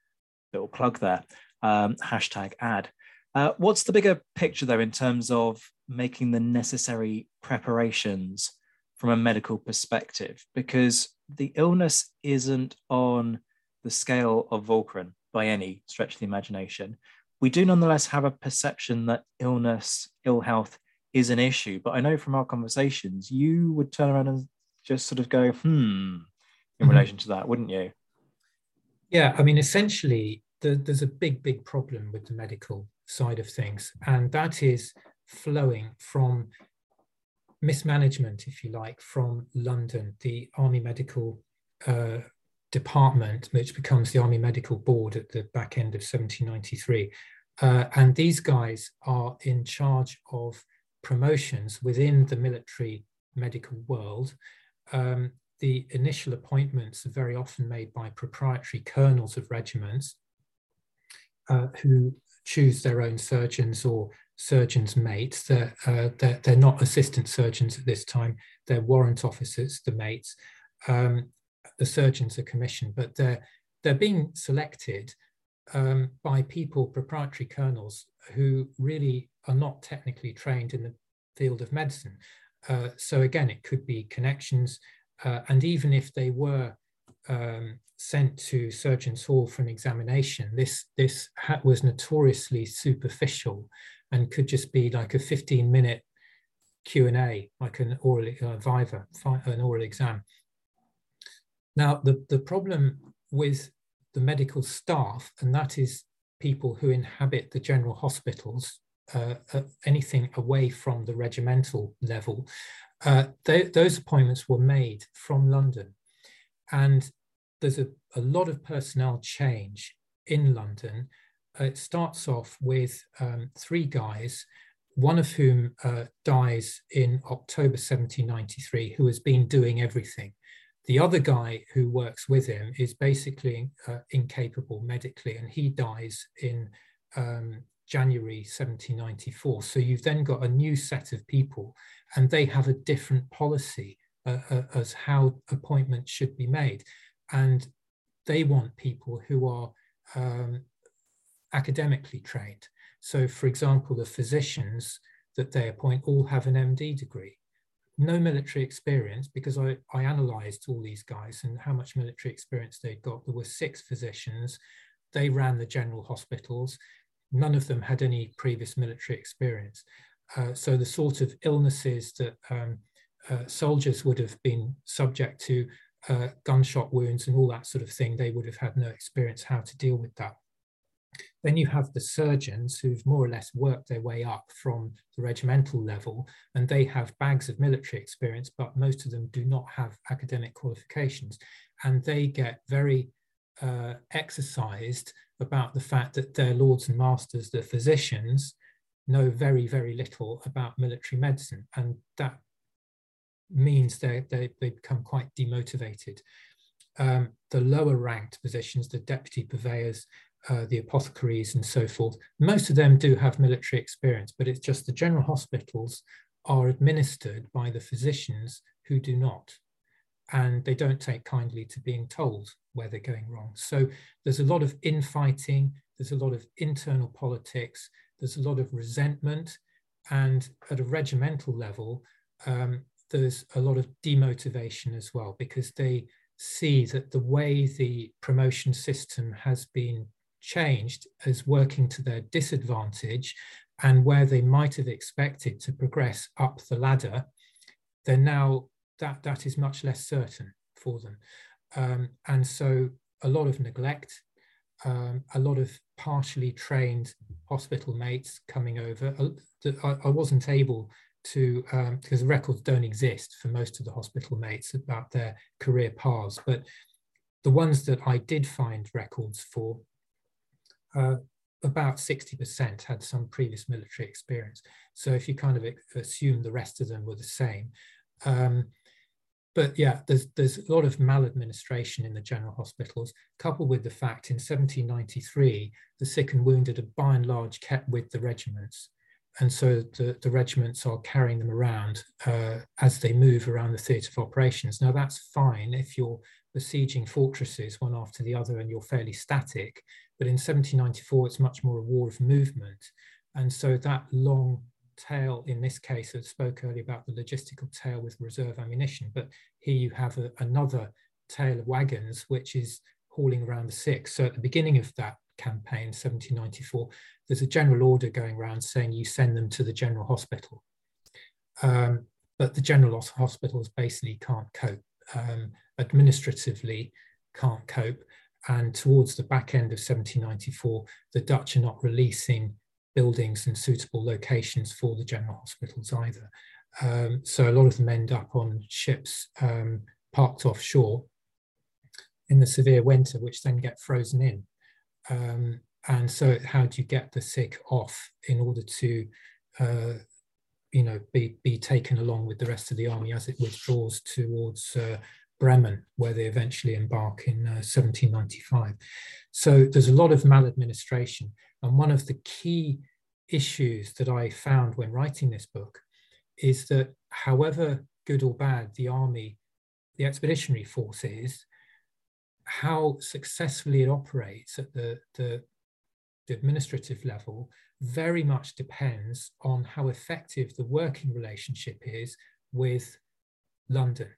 Speaker 1: Little plug there. Um, hashtag ad. Uh, what's the bigger picture, though, in terms of making the necessary preparations from a medical perspective? Because the illness isn't on the scale of Walcheren by any stretch of the imagination. We do nonetheless have a perception that illness, ill health is an issue. But I know from our conversations, you would turn around and just sort of go, hmm, in mm-hmm. relation to that, wouldn't you?
Speaker 2: Yeah, I mean, essentially, the, there's a big, big problem with the medical side of things, and that is flowing from mismanagement, if you like, from London, the Army Medical uh, Department, which becomes the Army Medical Board at the back end of 1793. Uh, and these guys are in charge of promotions within the military medical world. Um, the initial appointments are very often made by proprietary colonels of regiments uh, who choose their own surgeons or surgeons' mates. They're, uh, they're, they're, not assistant surgeons at this time, they're warrant officers, the mates. Um, the surgeons are commissioned, but they're, they're being selected um, by people, proprietary colonels, who really are not technically trained in the field of medicine. Uh, so again, it could be connections, uh, and even if they were um, sent to Surgeons Hall for an examination, this this was notoriously superficial and could just be like a 15 minute Q&A, like an oral uh, viva, an oral exam. Now, the, the problem with the medical staff, and that is people who inhabit the general hospitals, uh, uh, anything away from the regimental level, uh, those appointments were made from London. And there's a, a lot of personnel change in London uh, it starts off with um, three guys, one of whom uh, dies in October 1793, who has been doing everything. The other guy who works with him is basically uh, incapable medically, and he dies in um, January 1794. So you've then got a new set of people, and they have a different policy uh, uh, as how appointments should be made. And they want people who are um, academically trained. So, for example, the physicians that they appoint all have an MD degree. No military experience because I, I analysed all these guys and how much military experience they'd got. There were six physicians. They ran the general hospitals. None of them had any previous military experience. Uh, so the sort of illnesses that um, uh, soldiers would have been subject to, uh, gunshot wounds and all that sort of thing, they would have had no experience how to deal with that. Then you have the surgeons who've more or less worked their way up from the regimental level, and they have bags of military experience, but most of them do not have academic qualifications. And they get very uh, exercised about the fact that their lords and masters, the physicians, know very, very little about military medicine. And that means they, they, they become quite demotivated. Um, the lower ranked positions, the deputy purveyors, uh, the apothecaries and so forth. Most of them do have military experience, but it's just the general hospitals are administered by the physicians who do not. And they don't take kindly to being told where they're going wrong. So there's a lot of infighting, there's a lot of internal politics, there's a lot of resentment, and at a regimental level, um, there's a lot of demotivation as well because they see that the way the promotion system has been changed as working to their disadvantage and where they might have expected to progress up the ladder, then now that, that is much less certain for them. Um, and so a lot of neglect, um, a lot of partially trained hospital mates coming over. I, I wasn't able to um, because records don't exist for most of the hospital mates about their career paths, but the ones that I did find records for, uh, about 60% had some previous military experience. So if you kind of assume the rest of them were the same. Um, but yeah, there's, there's a lot of maladministration in the general hospitals, coupled with the fact in 1793, the sick and wounded are by and large kept with the regiments and so the, the regiments are carrying them around uh, as they move around the theatre of operations. Now that's fine if you're besieging fortresses one after the other and you're fairly static, but in 1794 it's much more a war of movement. And so that long tail, in this case, I spoke earlier about the logistical tail with reserve ammunition, but here you have a, another tail of wagons, which is hauling around the sick. So at the beginning of that campaign, 1794, there's a general order going around saying you send them to the general hospital. Um, but the general hospitals basically can't cope, um, administratively can't cope. And towards the back end of 1794, the Dutch are not releasing buildings and suitable locations for the general hospitals either. Um, so a lot of them end up on ships um, parked offshore in the severe winter, which then get frozen in. Um, and so, how do you get the sick off in order to, uh, you know, be be taken along with the rest of the army as it withdraws towards uh, Bremen, where they eventually embark in uh, 1795. So there's a lot of maladministration, and one of the key issues that I found when writing this book is that, however good or bad the army, the expeditionary force is, how successfully it operates at the, the, the administrative level very much depends on how effective the working relationship is with London.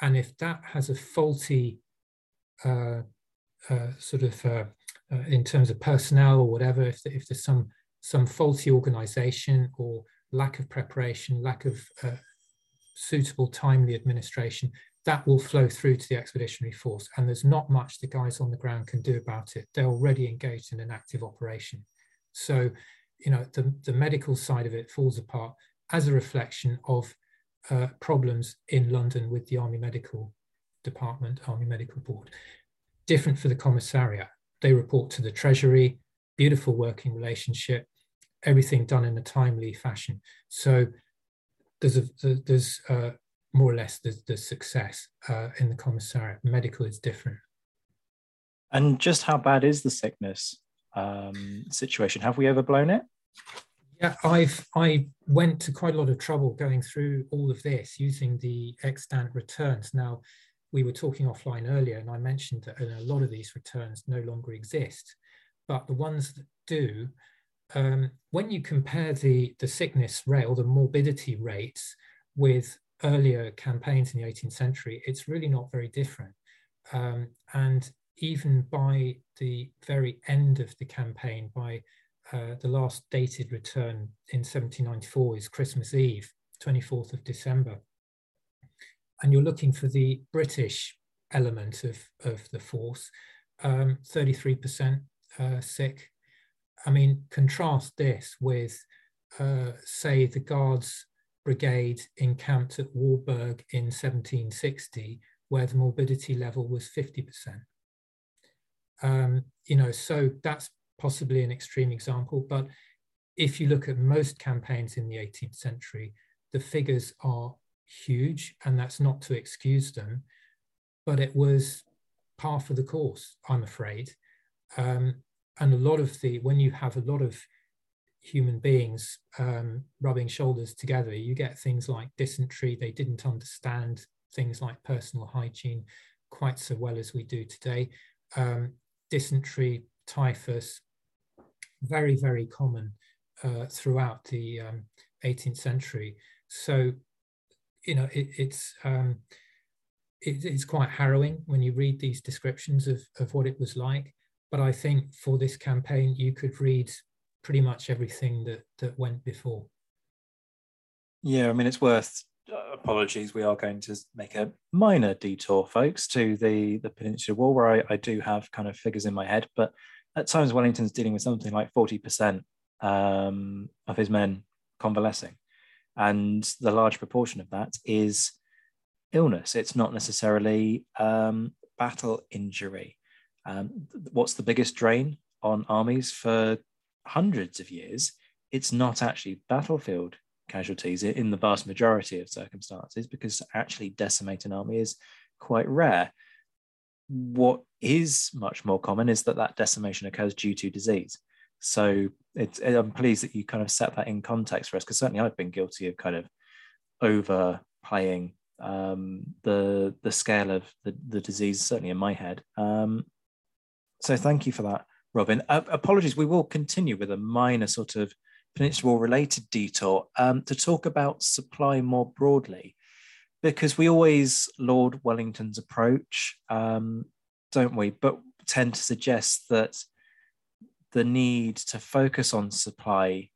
Speaker 2: And if that has a faulty uh, uh, sort of uh, uh in terms of personnel or whatever, if, if there's some some faulty organization or lack of preparation, lack of uh, suitable timely administration, that will flow through to the expeditionary force. And there's not much the guys on the ground can do about it. They're already engaged in an active operation. So, you know, the, the medical side of it falls apart as a reflection of uh, problems in London with the Army Medical Department, Army Medical Board. Different for the commissariat. They report to the Treasury, beautiful working relationship, everything done in a timely fashion. So there's a there's uh, more or less the, success uh, in the commissariat. Medical is different.
Speaker 1: And just how bad is the sickness um, situation? Have we overblown it?
Speaker 2: Yeah, I've I went to quite a lot of trouble going through all of this using the extant returns. Now, we were talking offline earlier, and I mentioned that a lot of these returns no longer exist, but the ones that do, um, when you compare the the sickness rate or the morbidity rates with earlier campaigns in the 18th century, it's really not very different. Um, and even by the very end of the campaign, by uh, the last dated return in 1794 is Christmas Eve, 24th of December. And you're looking for the British element of, of the force, um, 33% uh, sick. I mean, contrast this with, uh, say, the Guards brigade encamped at Warburg in 1760, where the morbidity level was 50%. Um, you know, so that's possibly an extreme example, but if you look at most campaigns in the 18th century, the figures are huge, and that's not to excuse them, but it was par for the course, I'm afraid. Um, and a lot of the, when you have a lot of human beings um, rubbing shoulders together, you get things like dysentery. They didn't understand things like personal hygiene quite so well as we do today. Um, dysentery, typhus, very, very common uh, throughout the um, 18th century. So, you know, it, it's um, it, it's quite harrowing when you read these descriptions of, of what it was like. But I think for this campaign, you could read pretty much everything that that went before.
Speaker 1: Yeah, I mean, it's worth uh, apologies. We are going to make a minor detour, folks, to the the Peninsula War, where I, I do have kind of figures in my head, but at times Wellington's dealing with something like forty percent um, of his men convalescing. And the large proportion of that is illness. It's not necessarily um, battle injury. Um, what's the biggest drain on armies for hundreds of years? It's not actually battlefield casualties in the vast majority of circumstances because actually decimate an army is quite rare. What is much more common is that that decimation occurs due to disease. So I'm pleased that you kind of set that in context for us because certainly I've been guilty of kind of overplaying um, the the scale of the, the disease, certainly in my head. Um, so thank you for that, Robin. Uh, apologies, we will continue with a minor sort of peninsula related detour um, to talk about supply more broadly, because we always laud Wellington's approach, um, don't we? But tend to suggest that the need to focus on supply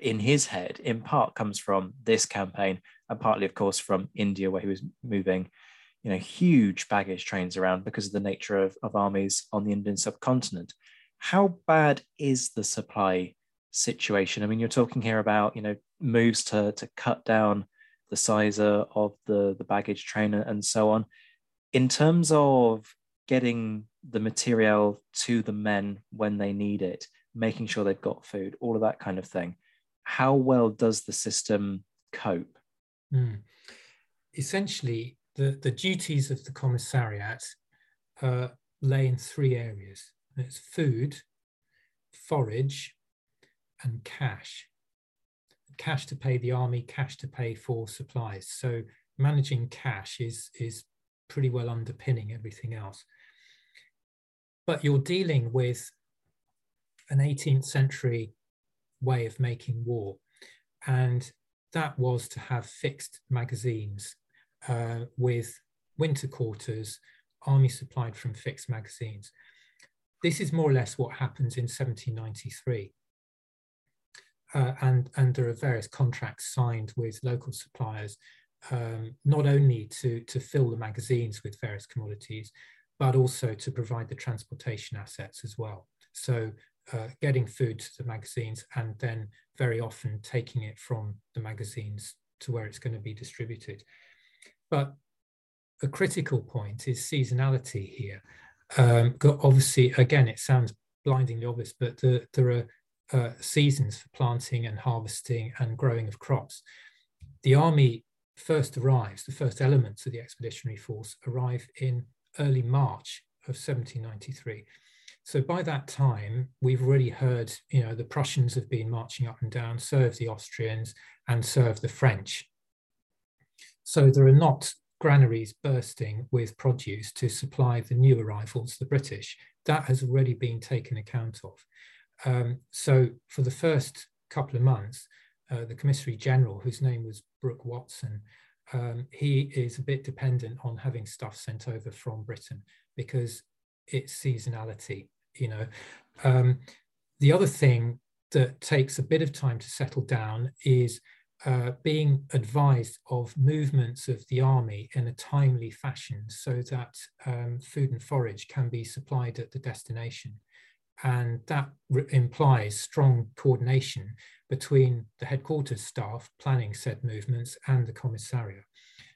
Speaker 1: in his head in part comes from this campaign and partly of course from india where he was moving you know huge baggage trains around because of the nature of, of armies on the indian subcontinent how bad is the supply situation i mean you're talking here about you know moves to to cut down the size of the the baggage train and so on in terms of getting the material to the men when they need it, making sure they've got food, all of that kind of thing. How well does the system cope?
Speaker 2: Mm. Essentially, the, the duties of the commissariat uh, lay in three areas it's food, forage, and cash. Cash to pay the army, cash to pay for supplies. So managing cash is, is pretty well underpinning everything else but you're dealing with an 18th century way of making war. And that was to have fixed magazines uh, with winter quarters, army supplied from fixed magazines. This is more or less what happens in 1793. Uh, and, and there are various contracts signed with local suppliers, um, not only to, to fill the magazines with various commodities, but also to provide the transportation assets as well. So uh, getting food to the magazines and then very often taking it from the magazines to where it's going to be distributed. But a critical point is seasonality here. Um, obviously, again, it sounds blindingly obvious, but the, there are uh, seasons for planting and harvesting and growing of crops. The army first arrives, the first elements of the expeditionary force arrive in early March of 1793. So by that time, we've already heard, you know, the Prussians have been marching up and down, serve the Austrians, and serve the French. So there are not granaries bursting with produce to supply the new arrivals, the British. That has already been taken account of. Um, so for the first couple of months, uh, the Commissary General, whose name was Brooke Watson, um, he is a bit dependent on having stuff sent over from Britain because it's seasonality, you know. Um, the other thing that takes a bit of time to settle down is uh, being advised of movements of the army in a timely fashion so that um, food and forage can be supplied at the destination. And that implies strong coordination between the headquarters staff planning said movements and the commissariat.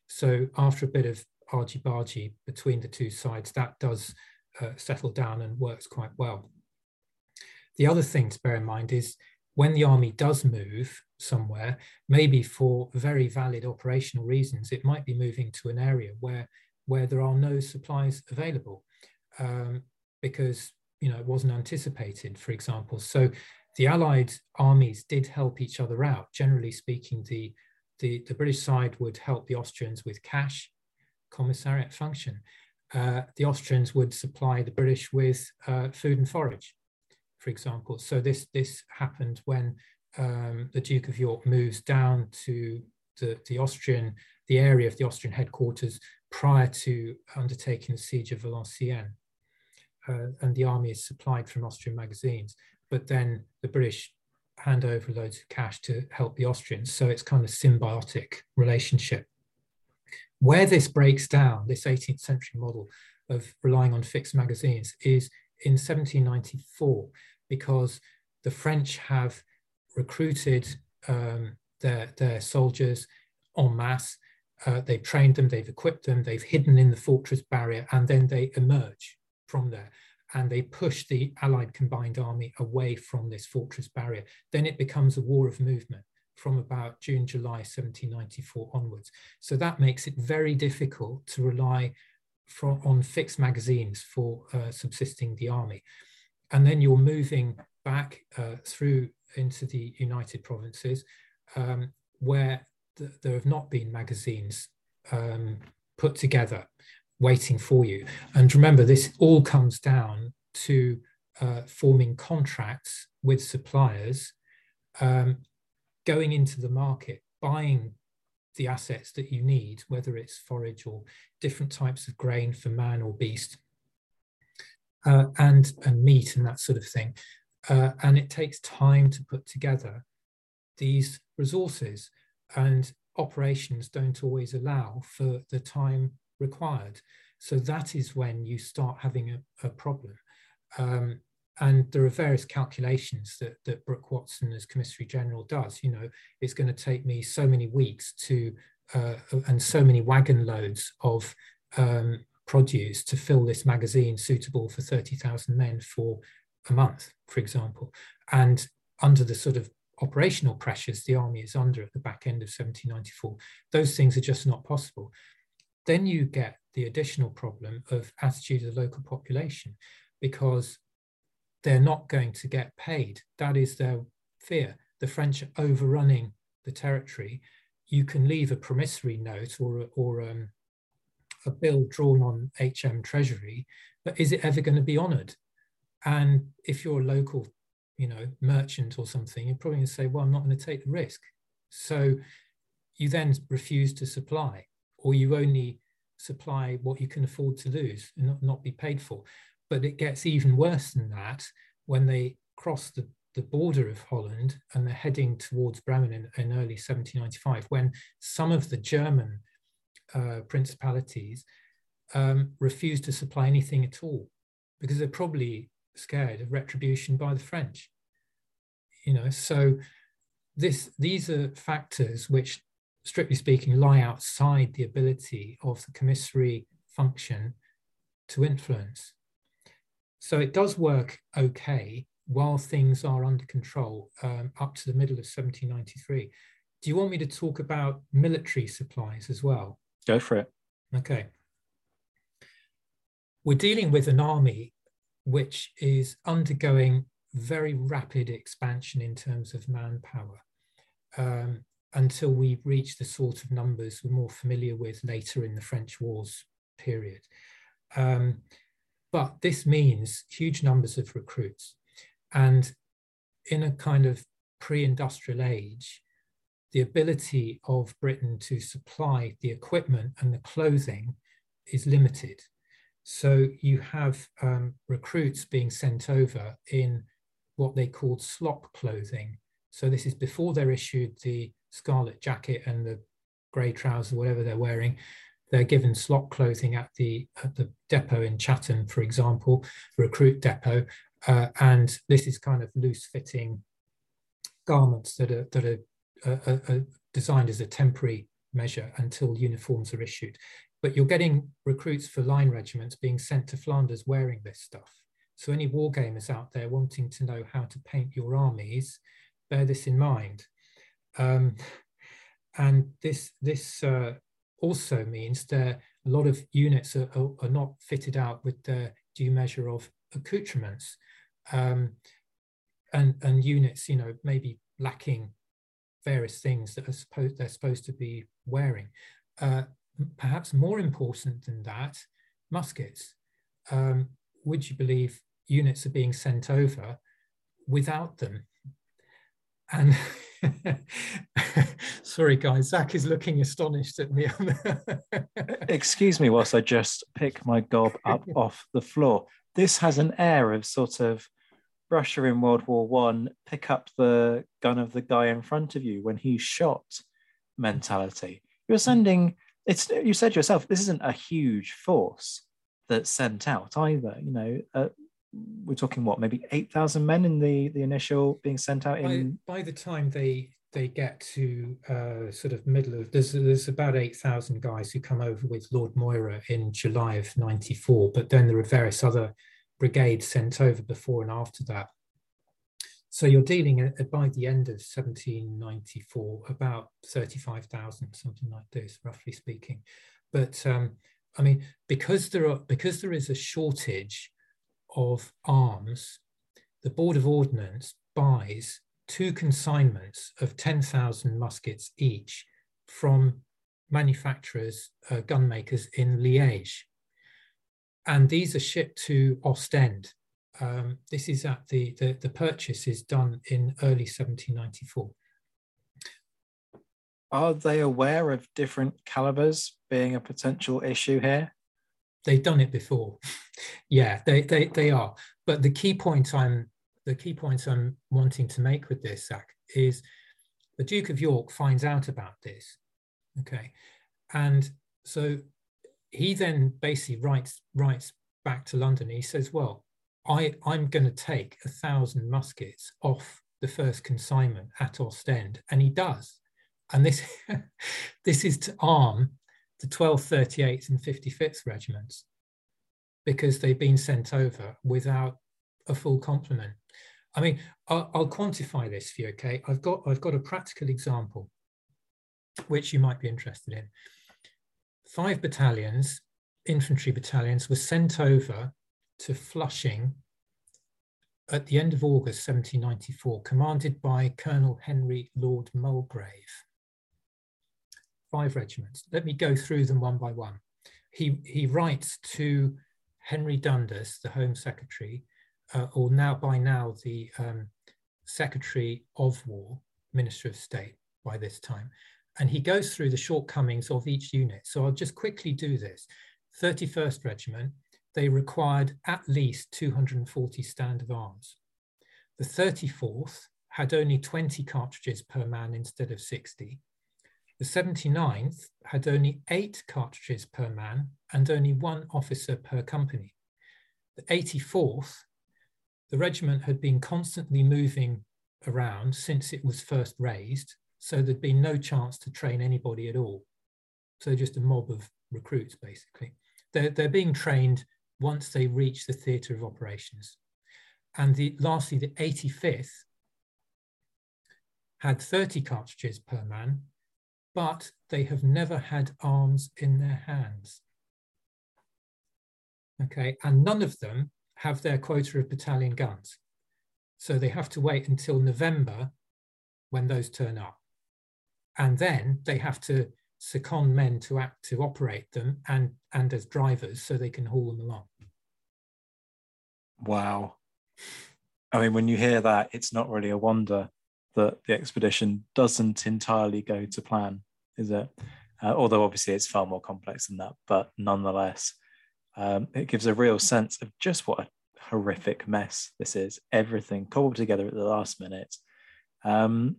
Speaker 2: So after a bit of argy-bargy between the two sides, that does uh, settle down and works quite well. The other thing to bear in mind is when the army does move somewhere, maybe for very valid operational reasons, it might be moving to an area where, where there are no supplies available um, because you know it wasn't anticipated, for example. So the Allied armies did help each other out. Generally speaking, the, the, the British side would help the Austrians with cash, commissariat function. Uh, the Austrians would supply the British with uh, food and forage, for example. So this, this happened when um, the Duke of York moves down to the, the Austrian, the area of the Austrian headquarters prior to undertaking the siege of Valenciennes. Uh, and the army is supplied from Austrian magazines but then the British hand over loads of cash to help the Austrians. So it's kind of symbiotic relationship. Where this breaks down, this 18th century model of relying on fixed magazines, is in 1794, because the French have recruited um, their, their soldiers en masse. Uh, they've trained them, they've equipped them, they've hidden in the fortress barrier, and then they emerge from there and they push the Allied combined army away from this fortress barrier. Then it becomes a war of movement from about June, July 1794 onwards. So that makes it very difficult to rely from, on fixed magazines for uh, subsisting the army. And then you're moving back uh, through into the United Provinces, um, where th there have not been magazines um, put together waiting for you. And remember, this all comes down to uh, forming contracts with suppliers, um, going into the market, buying the assets that you need, whether it's forage or different types of grain for man or beast, uh, and, and meat and that sort of thing. Uh, and it takes time to put together these resources, and operations don't always allow for the time required. So that is when you start having a, a problem. Um, and there are various calculations that, that Brooke Watson as Commissary General does. You know, it's going to take me so many weeks to, uh, and so many wagon loads of um, produce to fill this magazine suitable for 30,000 men for a month, for example. And under the sort of operational pressures the army is under at the back end of 1794, those things are just not possible. Then you get the additional problem of attitude of the local population because they're not going to get paid. That is their fear. The French are overrunning the territory. You can leave a promissory note or, or um, a bill drawn on HM Treasury, but is it ever going to be honoured? And if you're a local, you know, merchant or something, you're probably going to say, "Well, I'm not going to take the risk." So you then refuse to supply, or you only supply what you can afford to lose and not, not be paid for. But it gets even worse than that when they cross the, the border of Holland and they're heading towards Bremen in, in early 1795, when some of the German uh, principalities um, refuse to supply anything at all because they're probably scared of retribution by the French. You know, so this these are factors which strictly speaking, lie outside the ability of the commissary function to influence. So it does work okay while things are under control um, up to the middle of 1793. Do you want me to talk about military supplies as well?
Speaker 1: Go for it.
Speaker 2: Okay. We're dealing with an army which is undergoing very rapid expansion in terms of manpower. Um, until we reach the sort of numbers we're more familiar with later in the French Wars period. Um, but this means huge numbers of recruits. And in a kind of pre industrial age, the ability of Britain to supply the equipment and the clothing is limited. So you have um, recruits being sent over in what they called slop clothing. So this is before they're issued the scarlet jacket and the grey trousers, whatever they're wearing. They're given slop clothing at the at the depot in Chatham, for example, recruit depot, uh, and this is kind of loose-fitting garments that are that are, uh, are designed as a temporary measure until uniforms are issued. But you're getting recruits for line regiments being sent to Flanders wearing this stuff. So any war gamers out there wanting to know how to paint your armies, bear this in mind. Um, and this, this uh, also means that a lot of units are, are, are, not fitted out with the due measure of accoutrements. Um, and and units, you know, maybe lacking various things that are supposed they're supposed to be wearing. Uh, perhaps more important than that, muskets. Um, would you believe units are being sent over without them? And <laughs> sorry, guys, Zach is looking astonished at me. <laughs>
Speaker 1: Excuse me, whilst I just pick my gob up <laughs> off the floor. This has an air of sort of Russia in World War One, pick up the gun of the guy in front of you when he's shot mentality. You're sending it's you said yourself, this isn't a huge force that's sent out either. You know, uh, we're talking what maybe eight thousand men in the the initial being sent out in.
Speaker 2: By, by the time they they get to uh, sort of middle of there's there's about eight thousand guys who come over with Lord Moira in July of '94, but then there are various other brigades sent over before and after that. So you're dealing at, by the end of 1794 about 35,000, something like this, roughly speaking. But um, I mean, because there are because there is a shortage of arms, the Board of Ordnance buys two consignments of 10,000 muskets each from manufacturers, uh, gun makers in Liège. And these are shipped to Ostend. Um, this is at the, the, the purchase is done in early 1794.
Speaker 1: Are they aware of different calibers being a potential issue here?
Speaker 2: They've done it before. <laughs> yeah, they, they they are. But the key point I'm the key point I'm wanting to make with this, Zach, is the Duke of York finds out about this. Okay. And so he then basically writes writes back to London. He says, Well, I, I'm going to take a thousand muskets off the first consignment at Ostend. And he does. And this <laughs> this is to arm the 12th, 38th, and 55th regiments because they've been sent over without a full complement. I mean, I'll, I'll, quantify this for you, okay? I've got, I've got a practical example which you might be interested in. Five battalions, infantry battalions, were sent over to Flushing at the end of August 1794, commanded by Colonel Henry Lord Mulgrave five regiments. Let me go through them one by one. He, he writes to Henry Dundas, the Home Secretary, uh, or now by now the um, Secretary of War, Minister of State by this time. And he goes through the shortcomings of each unit. So I'll just quickly do this. 31st Regiment, they required at least 240 stand of arms. The 34th had only 20 cartridges per man instead of 60. The 79th had only eight cartridges per man and only one officer per company. The 84th, the regiment had been constantly moving around since it was first raised, so there'd been no chance to train anybody at all. So just a mob of recruits, basically. They're, they're being trained once they reach the theatre of operations. And the, lastly, the 85th had 30 cartridges per man but they have never had arms in their hands. Okay, and none of them have their quota of battalion guns. So they have to wait until November when those turn up. And then they have to second men to act to operate them and, and as drivers so they can haul them along.
Speaker 1: Wow. I mean, when you hear that, it's not really a wonder that the expedition doesn't entirely go to plan, is it? Uh, although obviously it's far more complex than that, but nonetheless, um, it gives a real sense of just what a horrific mess this is. Everything cobbled together at the last minute. Um,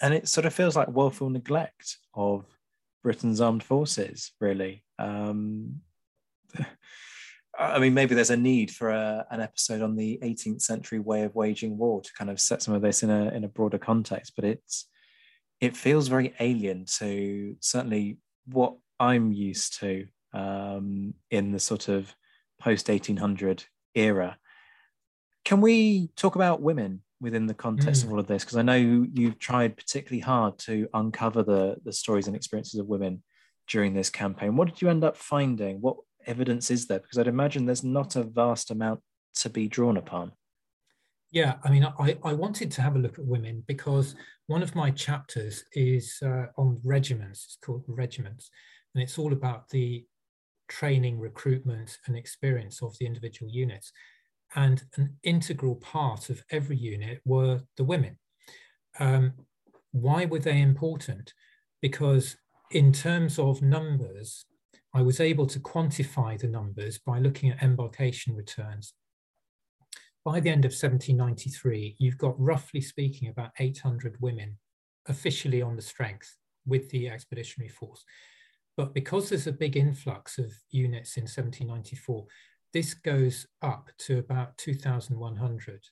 Speaker 1: and it sort of feels like woeful neglect of Britain's armed forces, really. Um, <laughs> I mean, maybe there's a need for a, an episode on the 18th century way of waging war to kind of set some of this in a in a broader context. But it's it feels very alien to certainly what I'm used to um, in the sort of post 1800 era. Can we talk about women within the context mm. of all of this? Because I know you've tried particularly hard to uncover the, the stories and experiences of women during this campaign. What did you end up finding? What evidence is there? Because I'd imagine there's not a vast amount to be drawn upon.
Speaker 2: Yeah, I mean, I, I wanted to have a look at women because one of my chapters is uh, on regiments. It's called Regiments, and it's all about the training, recruitment, and experience of the individual units. And an integral part of every unit were the women. Um, why were they important? Because in terms of numbers, I was able to quantify the numbers by looking at embarkation returns. By the end of 1793, you've got roughly speaking about 800 women officially on the strength with the expeditionary force. But because there's a big influx of units in 1794, this goes up to about 2,100.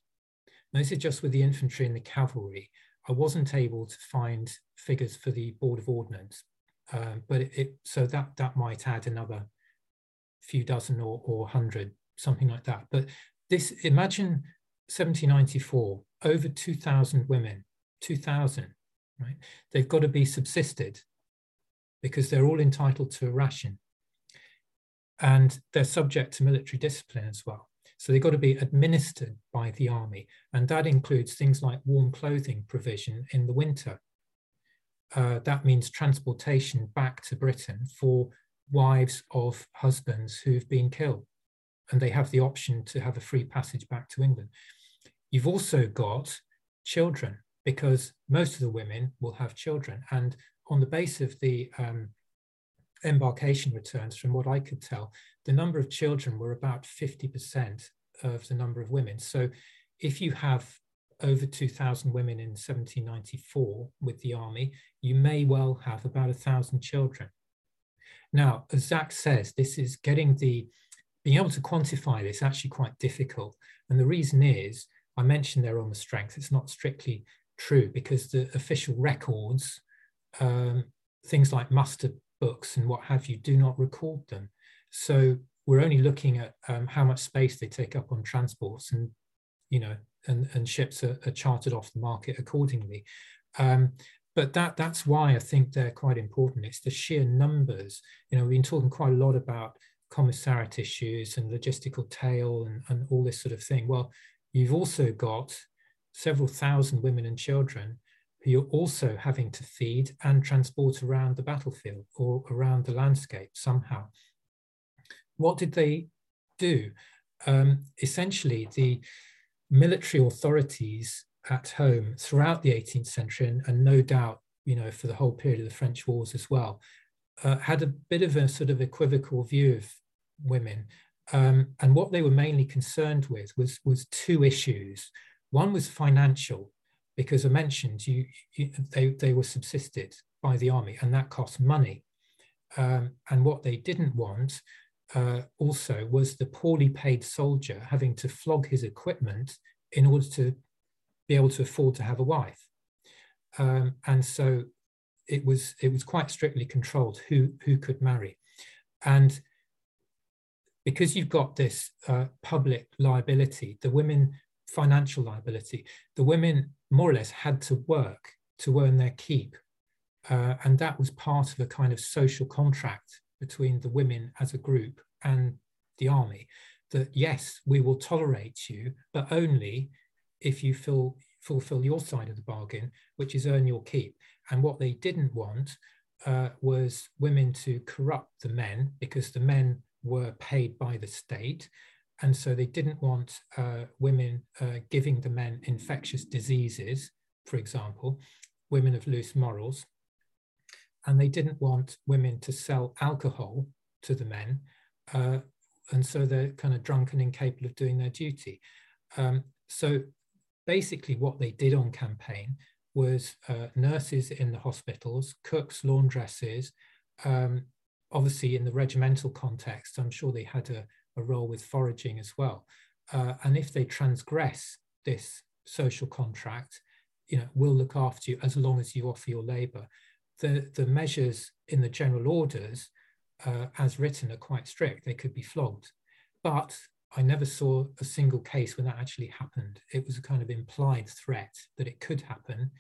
Speaker 2: this is just with the infantry and the cavalry. I wasn't able to find figures for the Board of Ordnance, um, but it, it, so that that might add another few dozen or, or hundred, something like that. But this, imagine 1794, over 2,000 women, 2,000, right? They've got to be subsisted because they're all entitled to a ration. And they're subject to military discipline as well. So they've got to be administered by the army. And that includes things like warm clothing provision in the winter. Uh, that means transportation back to Britain for wives of husbands who've been killed. And they have the option to have a free passage back to England. You've also got children, because most of the women will have children. And on the base of the um, embarkation returns, from what I could tell, the number of children were about 50% of the number of women. So if you have over 2,000 women in 1794 with the army, you may well have about a thousand children. Now, as Zach says, this is getting the, being able to quantify this actually quite difficult. And the reason is, I mentioned they're on the strength, it's not strictly true because the official records, um, things like muster books and what have you, do not record them. So we're only looking at um, how much space they take up on transports and, you know, and, and ships are, are chartered off the market accordingly. Um, but that that's why I think they're quite important. It's the sheer numbers. You know, we've been talking quite a lot about commissariat issues and logistical tail and, and all this sort of thing. Well, you've also got several thousand women and children who you're also having to feed and transport around the battlefield or around the landscape somehow. What did they do? Um, essentially, the military authorities at home throughout the 18th century, and, and, no doubt, you know, for the whole period of the French wars as well, uh, had a bit of a sort of equivocal view of women. Um, and what they were mainly concerned with was, was two issues. One was financial, because I mentioned you, you they, they were subsisted by the army, and that cost money. Um, and what they didn't want uh, also was the poorly paid soldier having to flog his equipment in order to be able to afford to have a wife. Um, and so it was it was quite strictly controlled who who could marry, and because you've got this uh, public liability, the women financial liability, the women more or less had to work to earn their keep, uh, and that was part of a kind of social contract between the women as a group and the army that yes, we will tolerate you, but only if you fill, fulfill your side of the bargain, which is earn your keep. And what they didn't want uh, was women to corrupt the men because the men were paid by the state. And so they didn't want uh, women uh, giving the men infectious diseases, for example, women of loose morals and they didn't want women to sell alcohol to the men. Uh, and so they're kind of drunk and incapable of doing their duty. Um, so basically, what they did on campaign was uh, nurses in the hospitals, cooks, laundresses. Um, obviously, in the regimental context, I'm sure they had a, a role with foraging as well. Uh, and if they transgress this social contract, you know, we'll look after you as long as you offer your labour the, the measures in the general orders uh, as written are quite strict. They could be flogged. But I never saw a single case when that actually happened. It was a kind of implied threat that it could happen.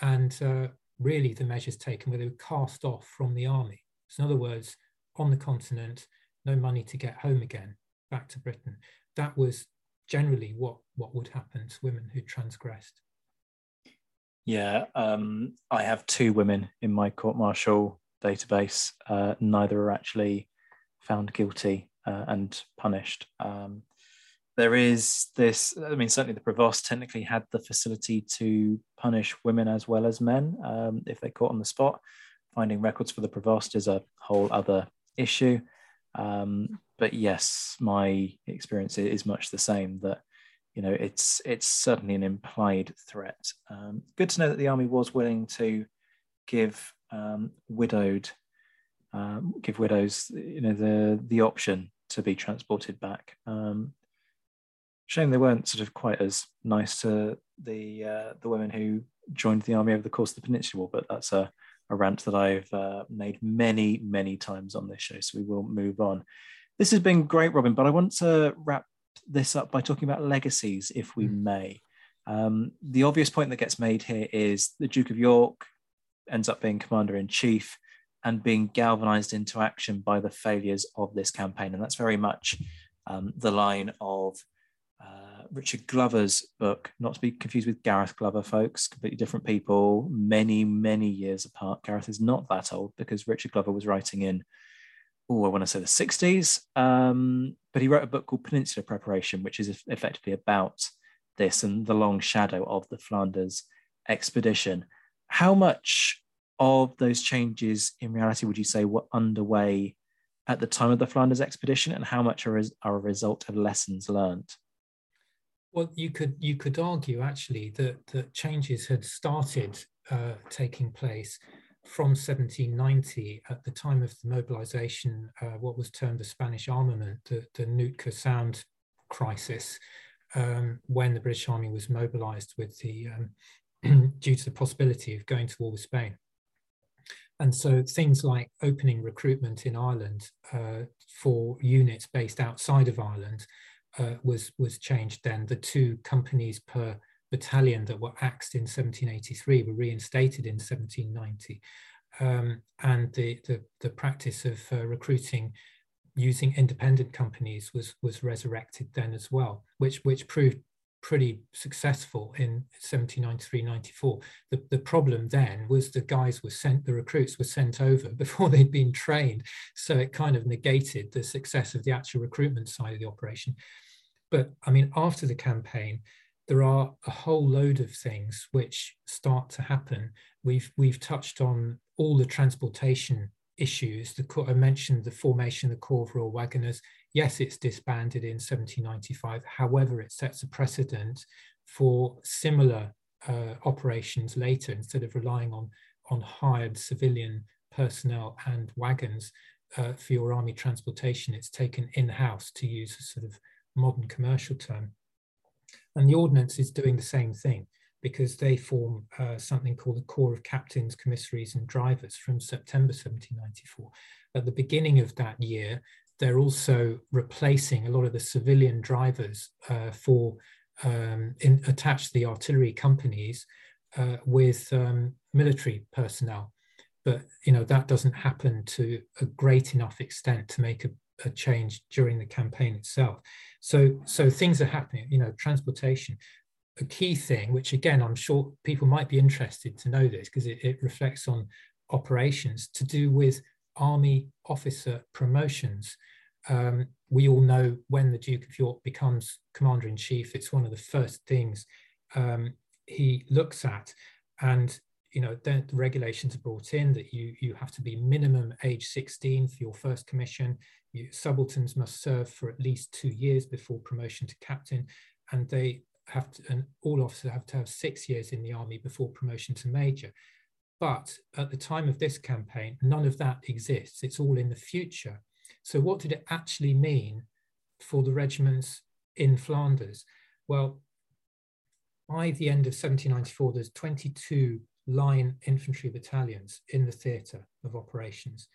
Speaker 2: And uh, really, the measures taken were they were cast off from the army. So, in other words, on the continent, no money to get home again, back to Britain. That was generally what what would happen to women who transgressed.
Speaker 1: Yeah, um, I have two women in my court martial database. Uh, neither are actually found guilty uh, and punished. Um, there is this, I mean, certainly the Provost technically had the facility to punish women as well as men um, if they're caught on the spot. Finding records for the Provost is a whole other issue. Um, but yes, my experience is much the same that you know it's it's certainly an implied threat. Um, good to know that the army was willing to give um, widowed um, give widows you know the the option to be transported back. Um, shame they weren't sort of quite as nice to the uh, the women who joined the army over the course of the Peninsula War, but that's a a rant that I've uh, made many, many times on this show. So we will move on. This has been great, Robin, but I want to wrap this up by talking about legacies, if we mm. may. Um, the obvious point that gets made here is the Duke of York ends up being commander in chief and being galvanized into action by the failures of this campaign. And that's very much um, the line of uh, Richard Glover's book, not to be confused with Gareth Glover, folks, completely different people, many, many years apart. Gareth is not that old because Richard Glover was writing in, oh, I want to say the 60s, um, but he wrote a book called Peninsula Preparation, which is effectively about this and the long shadow of the Flanders expedition. How much of those changes in reality would you say were underway at the time of the Flanders expedition, and how much are, are a result of lessons learned?
Speaker 2: Well, you could you could argue actually that that changes had started uh, taking place from 1790 at the time of the mobilization, uh, what was termed the Spanish armament, the, the Nootka Sound crisis, um, when the British Army was mobilized with the um, <clears throat> due to the possibility of going to war with Spain. And so things like opening recruitment in Ireland uh, for units based outside of Ireland uh, was was changed then. The two companies per battalion that were axed in 1783 were reinstated in 1790. Um, and the, the, the, practice of uh, recruiting using independent companies was, was resurrected then as well, which, which proved pretty successful in 1793-94. The, the problem then was the guys were sent, the recruits were sent over <laughs> before they'd been trained. So it kind of negated the success of the actual recruitment side of the operation. But I mean, after the campaign, there are a whole load of things which start to happen. We've we've touched on all the transportation issues. The I mentioned the formation of the Corps of Royal Wagoners. Yes, it's disbanded in 1795. However, it sets a precedent for similar uh, operations later. Instead of relying on on hired civilian personnel and wagons uh, for your army transportation, it's taken in house to use a sort of modern commercial term. And the ordnance is doing the same thing because they form uh, something called the Corps of Captains, Commissaries and Drivers from September 1794. At the beginning of that year, they're also replacing a lot of the civilian drivers uh, for um, in, attached to the artillery companies uh, with um, military personnel. But you know that doesn't happen to a great enough extent to make a, a change during the campaign itself. So, so things are happening, you know, transportation. A key thing, which again, I'm sure people might be interested to know this because it, it reflects on operations to do with army officer promotions. Um, we all know when the Duke of York becomes commander in chief, it's one of the first things um, he looks at. And you know, the, regulations are brought in that you you have to be minimum age 16 for your first commission. You, subalterns must serve for at least two years before promotion to captain, and they have to, and all officers have to have six years in the army before promotion to major. But at the time of this campaign, none of that exists. It's all in the future. So, what did it actually mean for the regiments in Flanders? Well, by the end of 1794, there's 22 line infantry battalions in the theatre of operations.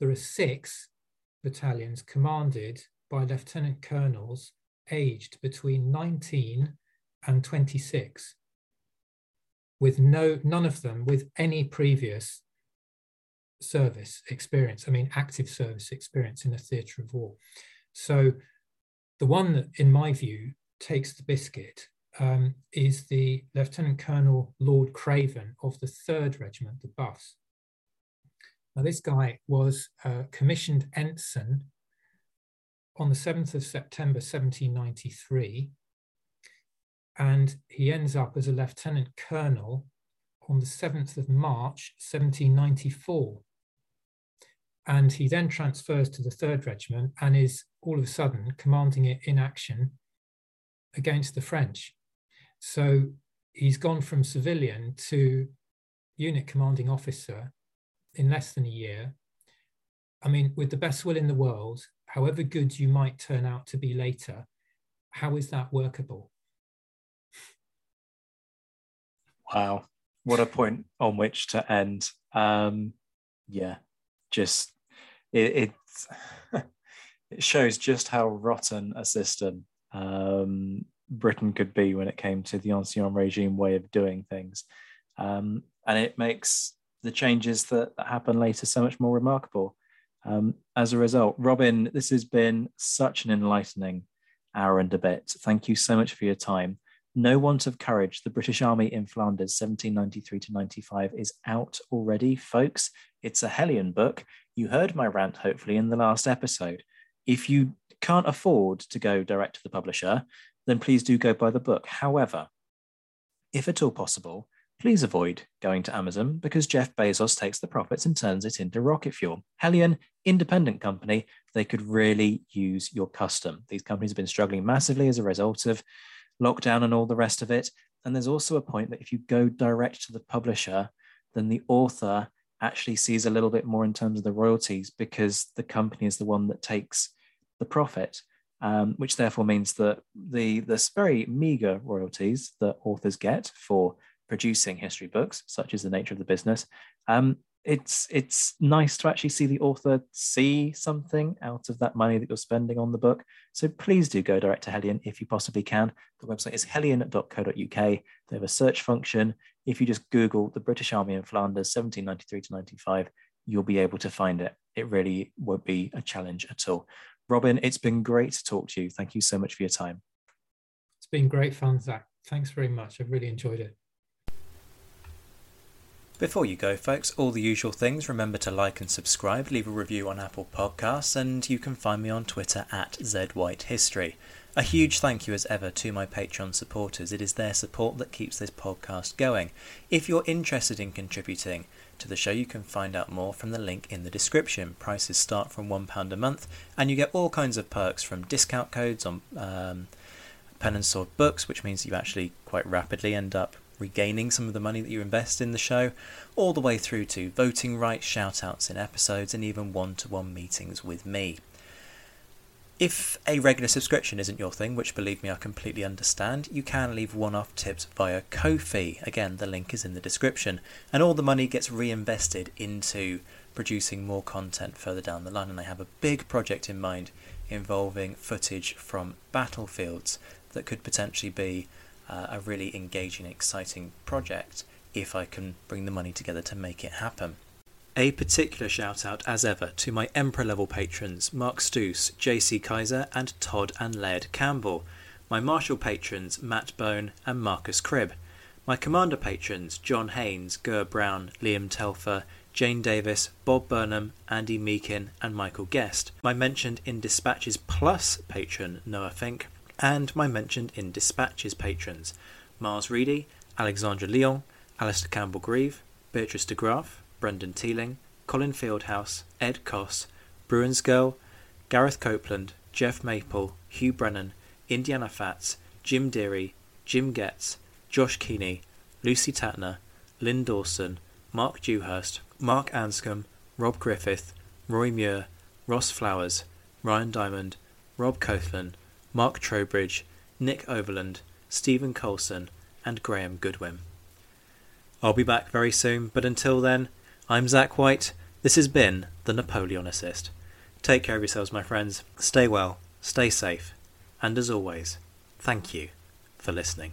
Speaker 2: There are six battalions commanded by lieutenant colonels aged between 19 and 26 with no none of them with any previous service experience i mean active service experience in a theatre of war so the one that, in my view, takes the biscuit um, is the Lieutenant Colonel Lord Craven of the 3rd Regiment, the Buffs. Now, this guy was a commissioned ensign on the 7th of September 1793, and he ends up as a lieutenant colonel on the 7th of March 1794. And he then transfers to the 3rd Regiment and is all of a sudden commanding it in action against the French. So he's gone from civilian to unit commanding officer in less than a year. I mean, with the best will in the world, however good you might turn out to be later, how is that workable?
Speaker 4: Wow. What a point on which to end. Um, yeah, just it, it, <laughs> it shows just how rotten a system um, Britain could be when it came to the ancien regime way of doing things. Um, and it makes the changes that, that happen later so much more remarkable. Um, as a result, Robin, this has been such an enlightening hour and a bit. Thank you so much for your time. No Want of Courage, the British Army in Flanders, 1793 to 95, is out already, folks. It's a Helion book. You heard my rant, hopefully, in the last episode. If you can't afford to go direct to the publisher, then please do go buy the book. However, if at all possible, please avoid going to Amazon because Jeff Bezos takes the profits and turns it into rocket fuel. Helion, independent company, they could really use your custom. These companies have been struggling massively as a result of lockdown and all the rest of it. And there's also a point that if you go direct to the publisher, then the author actually sees a little bit more in terms of the royalties because the company is the one that takes the profit um, which therefore means that the this very meager royalties that authors get for producing history books, such as the nature of the business, um, it's it's nice to actually see the author see something out of that money that you're spending on the book. So please do go direct to Helion if you possibly can. The website is helion.co.uk. They have a search function. If you just Google the British Army in Flanders, 1793 to 95, you'll be able to find it. It really won't be a challenge at all. Robin, it's been great to talk to you. Thank you so much for your time.
Speaker 2: It's been great fun, Zach. Thanks very much. I've really enjoyed it.
Speaker 1: Before you go, folks, all the usual things. Remember to like and subscribe, leave a review on Apple Podcasts, and you can find me on Twitter at ZWhiteHistory. A huge thank you as ever to my Patreon supporters. It is their support that keeps this podcast going. If you're interested in contributing, to the show, you can find out more from the link in the description. Prices start from £1 a month, and you get all kinds of perks from discount codes on um, Pen and Sword books, which means you actually quite rapidly end up regaining some of the money that you invest in the show, all the way through to voting rights, shout outs in episodes, and even one to one meetings with me. If a regular subscription isn't your thing, which believe me I completely understand, you can leave one off tips via Ko-fi. Again, the link is in the description. And all the money gets reinvested into producing more content further down the line. And I have a big project in mind involving footage from battlefields that could potentially be uh, a really engaging, exciting project if I can bring the money together to make it happen. A particular shout out, as ever, to my Emperor level patrons Mark Stoos, JC Kaiser, and Todd and Laird Campbell. My Marshal patrons Matt Bone and Marcus Cribb. My Commander patrons John Haynes, Ger Brown, Liam Telfer, Jane Davis, Bob Burnham, Andy Meakin, and Michael Guest. My mentioned in Dispatches Plus patron Noah Fink, and my mentioned in Dispatches patrons Mars Reedy, Alexandra Lyon, Alistair Campbell Grieve, Beatrice de Graaf, Brendan Teeling, Colin Fieldhouse, Ed Koss, Bruins Girl, Gareth Copeland, Jeff Maple, Hugh Brennan, Indiana Fats, Jim Deary, Jim Getz, Josh Keeney, Lucy Tatner, Lynn Dawson, Mark Dewhurst, Mark Anscombe, Rob Griffith, Roy Muir, Ross Flowers, Ryan Diamond, Rob Cothlan, Mark Trowbridge, Nick Overland, Stephen Colson, and Graham Goodwin. I'll be back very soon, but until then, I'm Zach White. This has been The Napoleonicist. Take care of yourselves, my friends. Stay well, stay safe, and as always, thank you for listening.